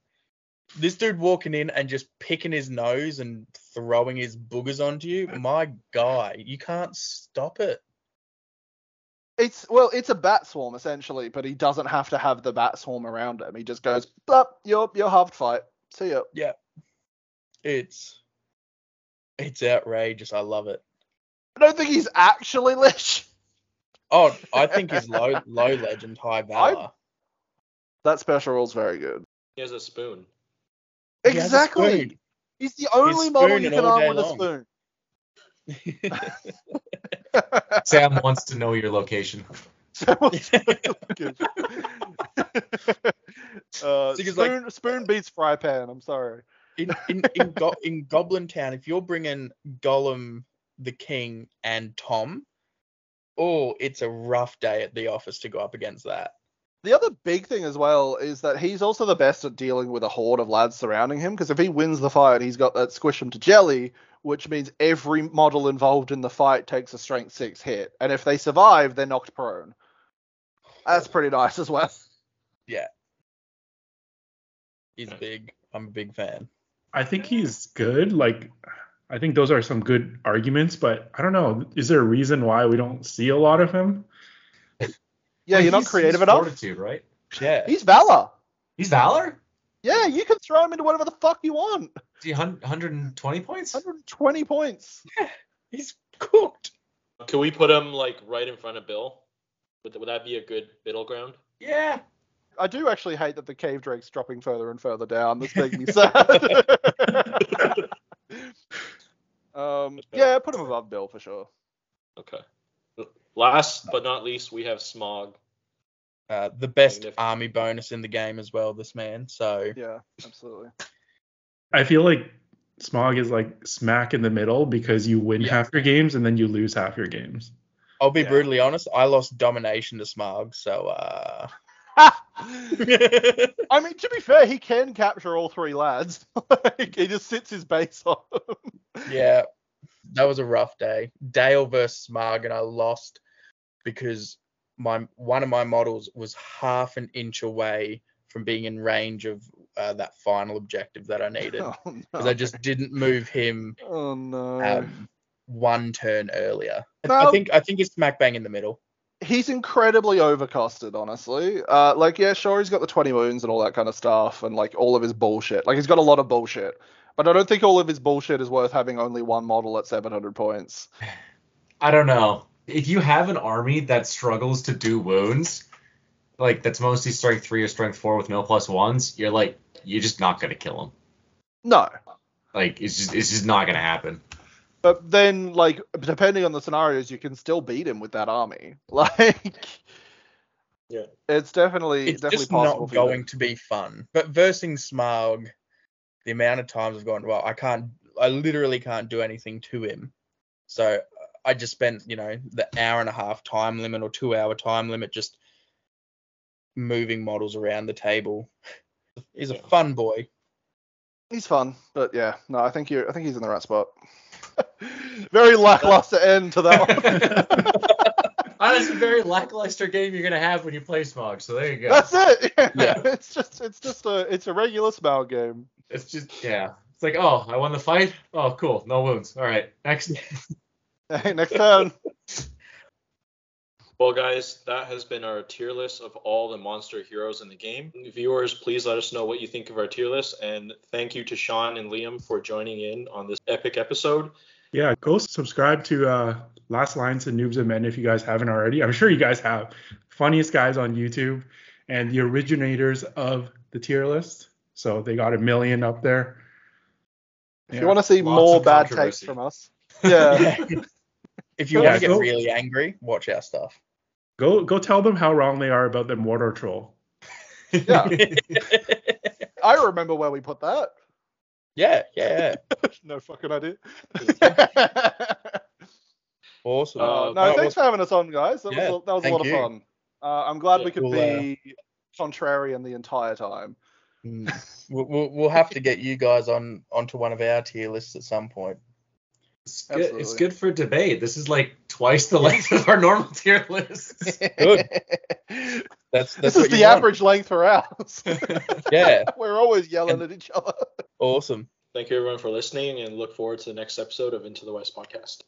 Speaker 2: This dude walking in and just picking his nose and throwing his boogers onto you, my guy, you can't stop it.
Speaker 3: it's well, it's a bat swarm essentially, but he doesn't have to have the bat swarm around him. He just goes, "Blup, you're you're halved fight. See ya."
Speaker 2: Yeah, it's it's outrageous. I love it.
Speaker 3: I don't think he's actually Lich.
Speaker 2: Oh, I think he's low low legend, high valor.
Speaker 3: That special rule's very good.
Speaker 1: He has a spoon.
Speaker 2: He has a
Speaker 3: Exactly.
Speaker 2: spoon.
Speaker 3: He's the only model you
Speaker 2: spooning
Speaker 3: can arm
Speaker 2: day
Speaker 3: with a spoon.
Speaker 4: Sam wants to know your location.
Speaker 3: So what's good? uh,
Speaker 2: Because, like-
Speaker 3: spoon, spoon beats fry pan. I'm sorry.
Speaker 2: in in in, Go- in Goblin Town, if you're bringing Gollum, the King, and Tom, oh, it's a rough day at the office to go up against that.
Speaker 3: The other big thing as well is that he's also the best at dealing with a horde of lads surrounding him. Because if he wins the fight, he's got that squish him to jelly, which means every model involved in the fight takes a strength six hit, and if they survive, they're knocked prone. That's pretty nice as well.
Speaker 2: Yeah, he's big. I'm a big fan.
Speaker 5: I think he's good. Like, I think those are some good arguments, but I don't know. Is there a reason why we don't see a lot of him?
Speaker 3: Yeah,
Speaker 4: Well,
Speaker 3: you're not
Speaker 4: he's-
Speaker 3: creative
Speaker 4: he's
Speaker 3: enough.
Speaker 4: Fortitude, right?
Speaker 2: Yeah.
Speaker 3: He's Valor.
Speaker 4: He's Valor.
Speaker 3: Yeah, you can throw him into whatever the fuck you want.
Speaker 4: Is he 120 points?
Speaker 3: 120 points.
Speaker 2: Yeah, He's cooked.
Speaker 1: Can we put him like right in front of Bill? Would, would that be a good middle ground?
Speaker 4: Yeah.
Speaker 3: I do actually hate that the cave drake's dropping further and further down. This makes me sad. um, yeah, put him above Bill for sure.
Speaker 1: Okay. Last but not least, we have Smaug.
Speaker 2: Uh, the best army bonus in the game as well. This man. So
Speaker 3: Yeah, absolutely.
Speaker 5: I feel like Smaug is like smack in the middle because you win
Speaker 2: Yeah.
Speaker 5: half your games and then you lose half your games.
Speaker 2: I'll be
Speaker 3: Yeah.
Speaker 2: brutally honest. I lost domination to Smaug. So uh.
Speaker 3: I mean, to be fair, he can capture all three lads. Like, he just sits his base on them.
Speaker 2: Yeah, that was a rough day. Dale versus Smaug, and I lost because my one of my models was half an inch away from being in range of uh, that final objective that I needed
Speaker 3: Oh,
Speaker 2: because
Speaker 3: no.
Speaker 2: I just didn't move him
Speaker 3: Oh no.
Speaker 2: um, one turn earlier.
Speaker 3: No.
Speaker 2: I think I think it's smack bang in the middle.
Speaker 3: he's incredibly overcosted, honestly. Uh, like, yeah, sure, he's got the 20 wounds and all that kind of stuff, and like all of his bullshit. Like, he's got a lot of bullshit, but I don't think all of his bullshit is worth having only one model at 700 points.
Speaker 4: I don't know. If you have an army that struggles to do wounds, like that's mostly strength three or strength four with no plus ones, you're like you're just not gonna kill him.
Speaker 3: No,
Speaker 4: Like it's just it's just not gonna happen.
Speaker 3: but then like depending on the scenarios, you can still beat him with that army. Like,
Speaker 1: Yeah.
Speaker 3: it's definitely
Speaker 2: It's
Speaker 3: definitely
Speaker 2: just
Speaker 3: possible.
Speaker 2: not
Speaker 3: for you to-
Speaker 2: going to be fun. But versing Smaug, the amount of times I've gone, well, I can't, I literally can't do anything to him. So I just spent, you know, the hour and a half time limit or two hour time limit just moving models around the table. He's a fun boy.
Speaker 3: He's fun, but yeah, no, I think you I think he's in the right spot. Very lackluster end to that one.
Speaker 4: That's a very lackluster game you're gonna have when you play Smaug. So there you go.
Speaker 3: That's it. Yeah.
Speaker 2: Yeah.
Speaker 3: It's just it's just a it's a regular Smaug game.
Speaker 4: It's just yeah. It's like oh, I won the fight. Oh, cool. No wounds. All right, next.
Speaker 3: Hey, next turn.
Speaker 1: Well, guys, that has been our tier list of all the monster heroes in the game. Viewers, please let us know what you think of our tier list. And thank you to Sean and Liam for joining in on this epic episode.
Speaker 5: Yeah, go subscribe to uh, Last Lines and Noobs and Men if you guys haven't already. I'm sure you guys have. Funniest guys on YouTube and the originators of the tier list. So they got a million up there.
Speaker 3: If you want to see more bad takes from us, yeah,
Speaker 2: Yeah. if you
Speaker 5: Yeah,
Speaker 2: want to get
Speaker 5: go-
Speaker 2: really angry, watch our stuff.
Speaker 5: go go tell them how wrong they are about the Mordor troll.
Speaker 3: yeah. I remember where we put that.
Speaker 2: Yeah, yeah, yeah.
Speaker 3: no fucking idea.
Speaker 2: Awesome.
Speaker 3: Uh,
Speaker 1: Uh,
Speaker 3: no,
Speaker 2: that
Speaker 3: thanks
Speaker 2: was-
Speaker 3: for having us on, guys. That
Speaker 2: Yeah,
Speaker 3: was a, that was a
Speaker 2: thank
Speaker 3: lot of fun. Uh, I'm glad
Speaker 1: Yeah,
Speaker 3: we could
Speaker 2: we'll, uh,
Speaker 3: be contrarian the entire time.
Speaker 2: Mm. we'll, we'll, we'll have to get you guys on onto one of our tier lists at some point.
Speaker 4: It's good. It's good for debate. This is like twice the length of our normal tier lists.
Speaker 2: Good. That's that's
Speaker 3: this is the
Speaker 2: want.
Speaker 3: average length for ours.
Speaker 2: Yeah,
Speaker 3: We're always yelling at each other.
Speaker 2: awesome.
Speaker 1: Thank you everyone for listening and look forward to the next episode of Into the West podcast.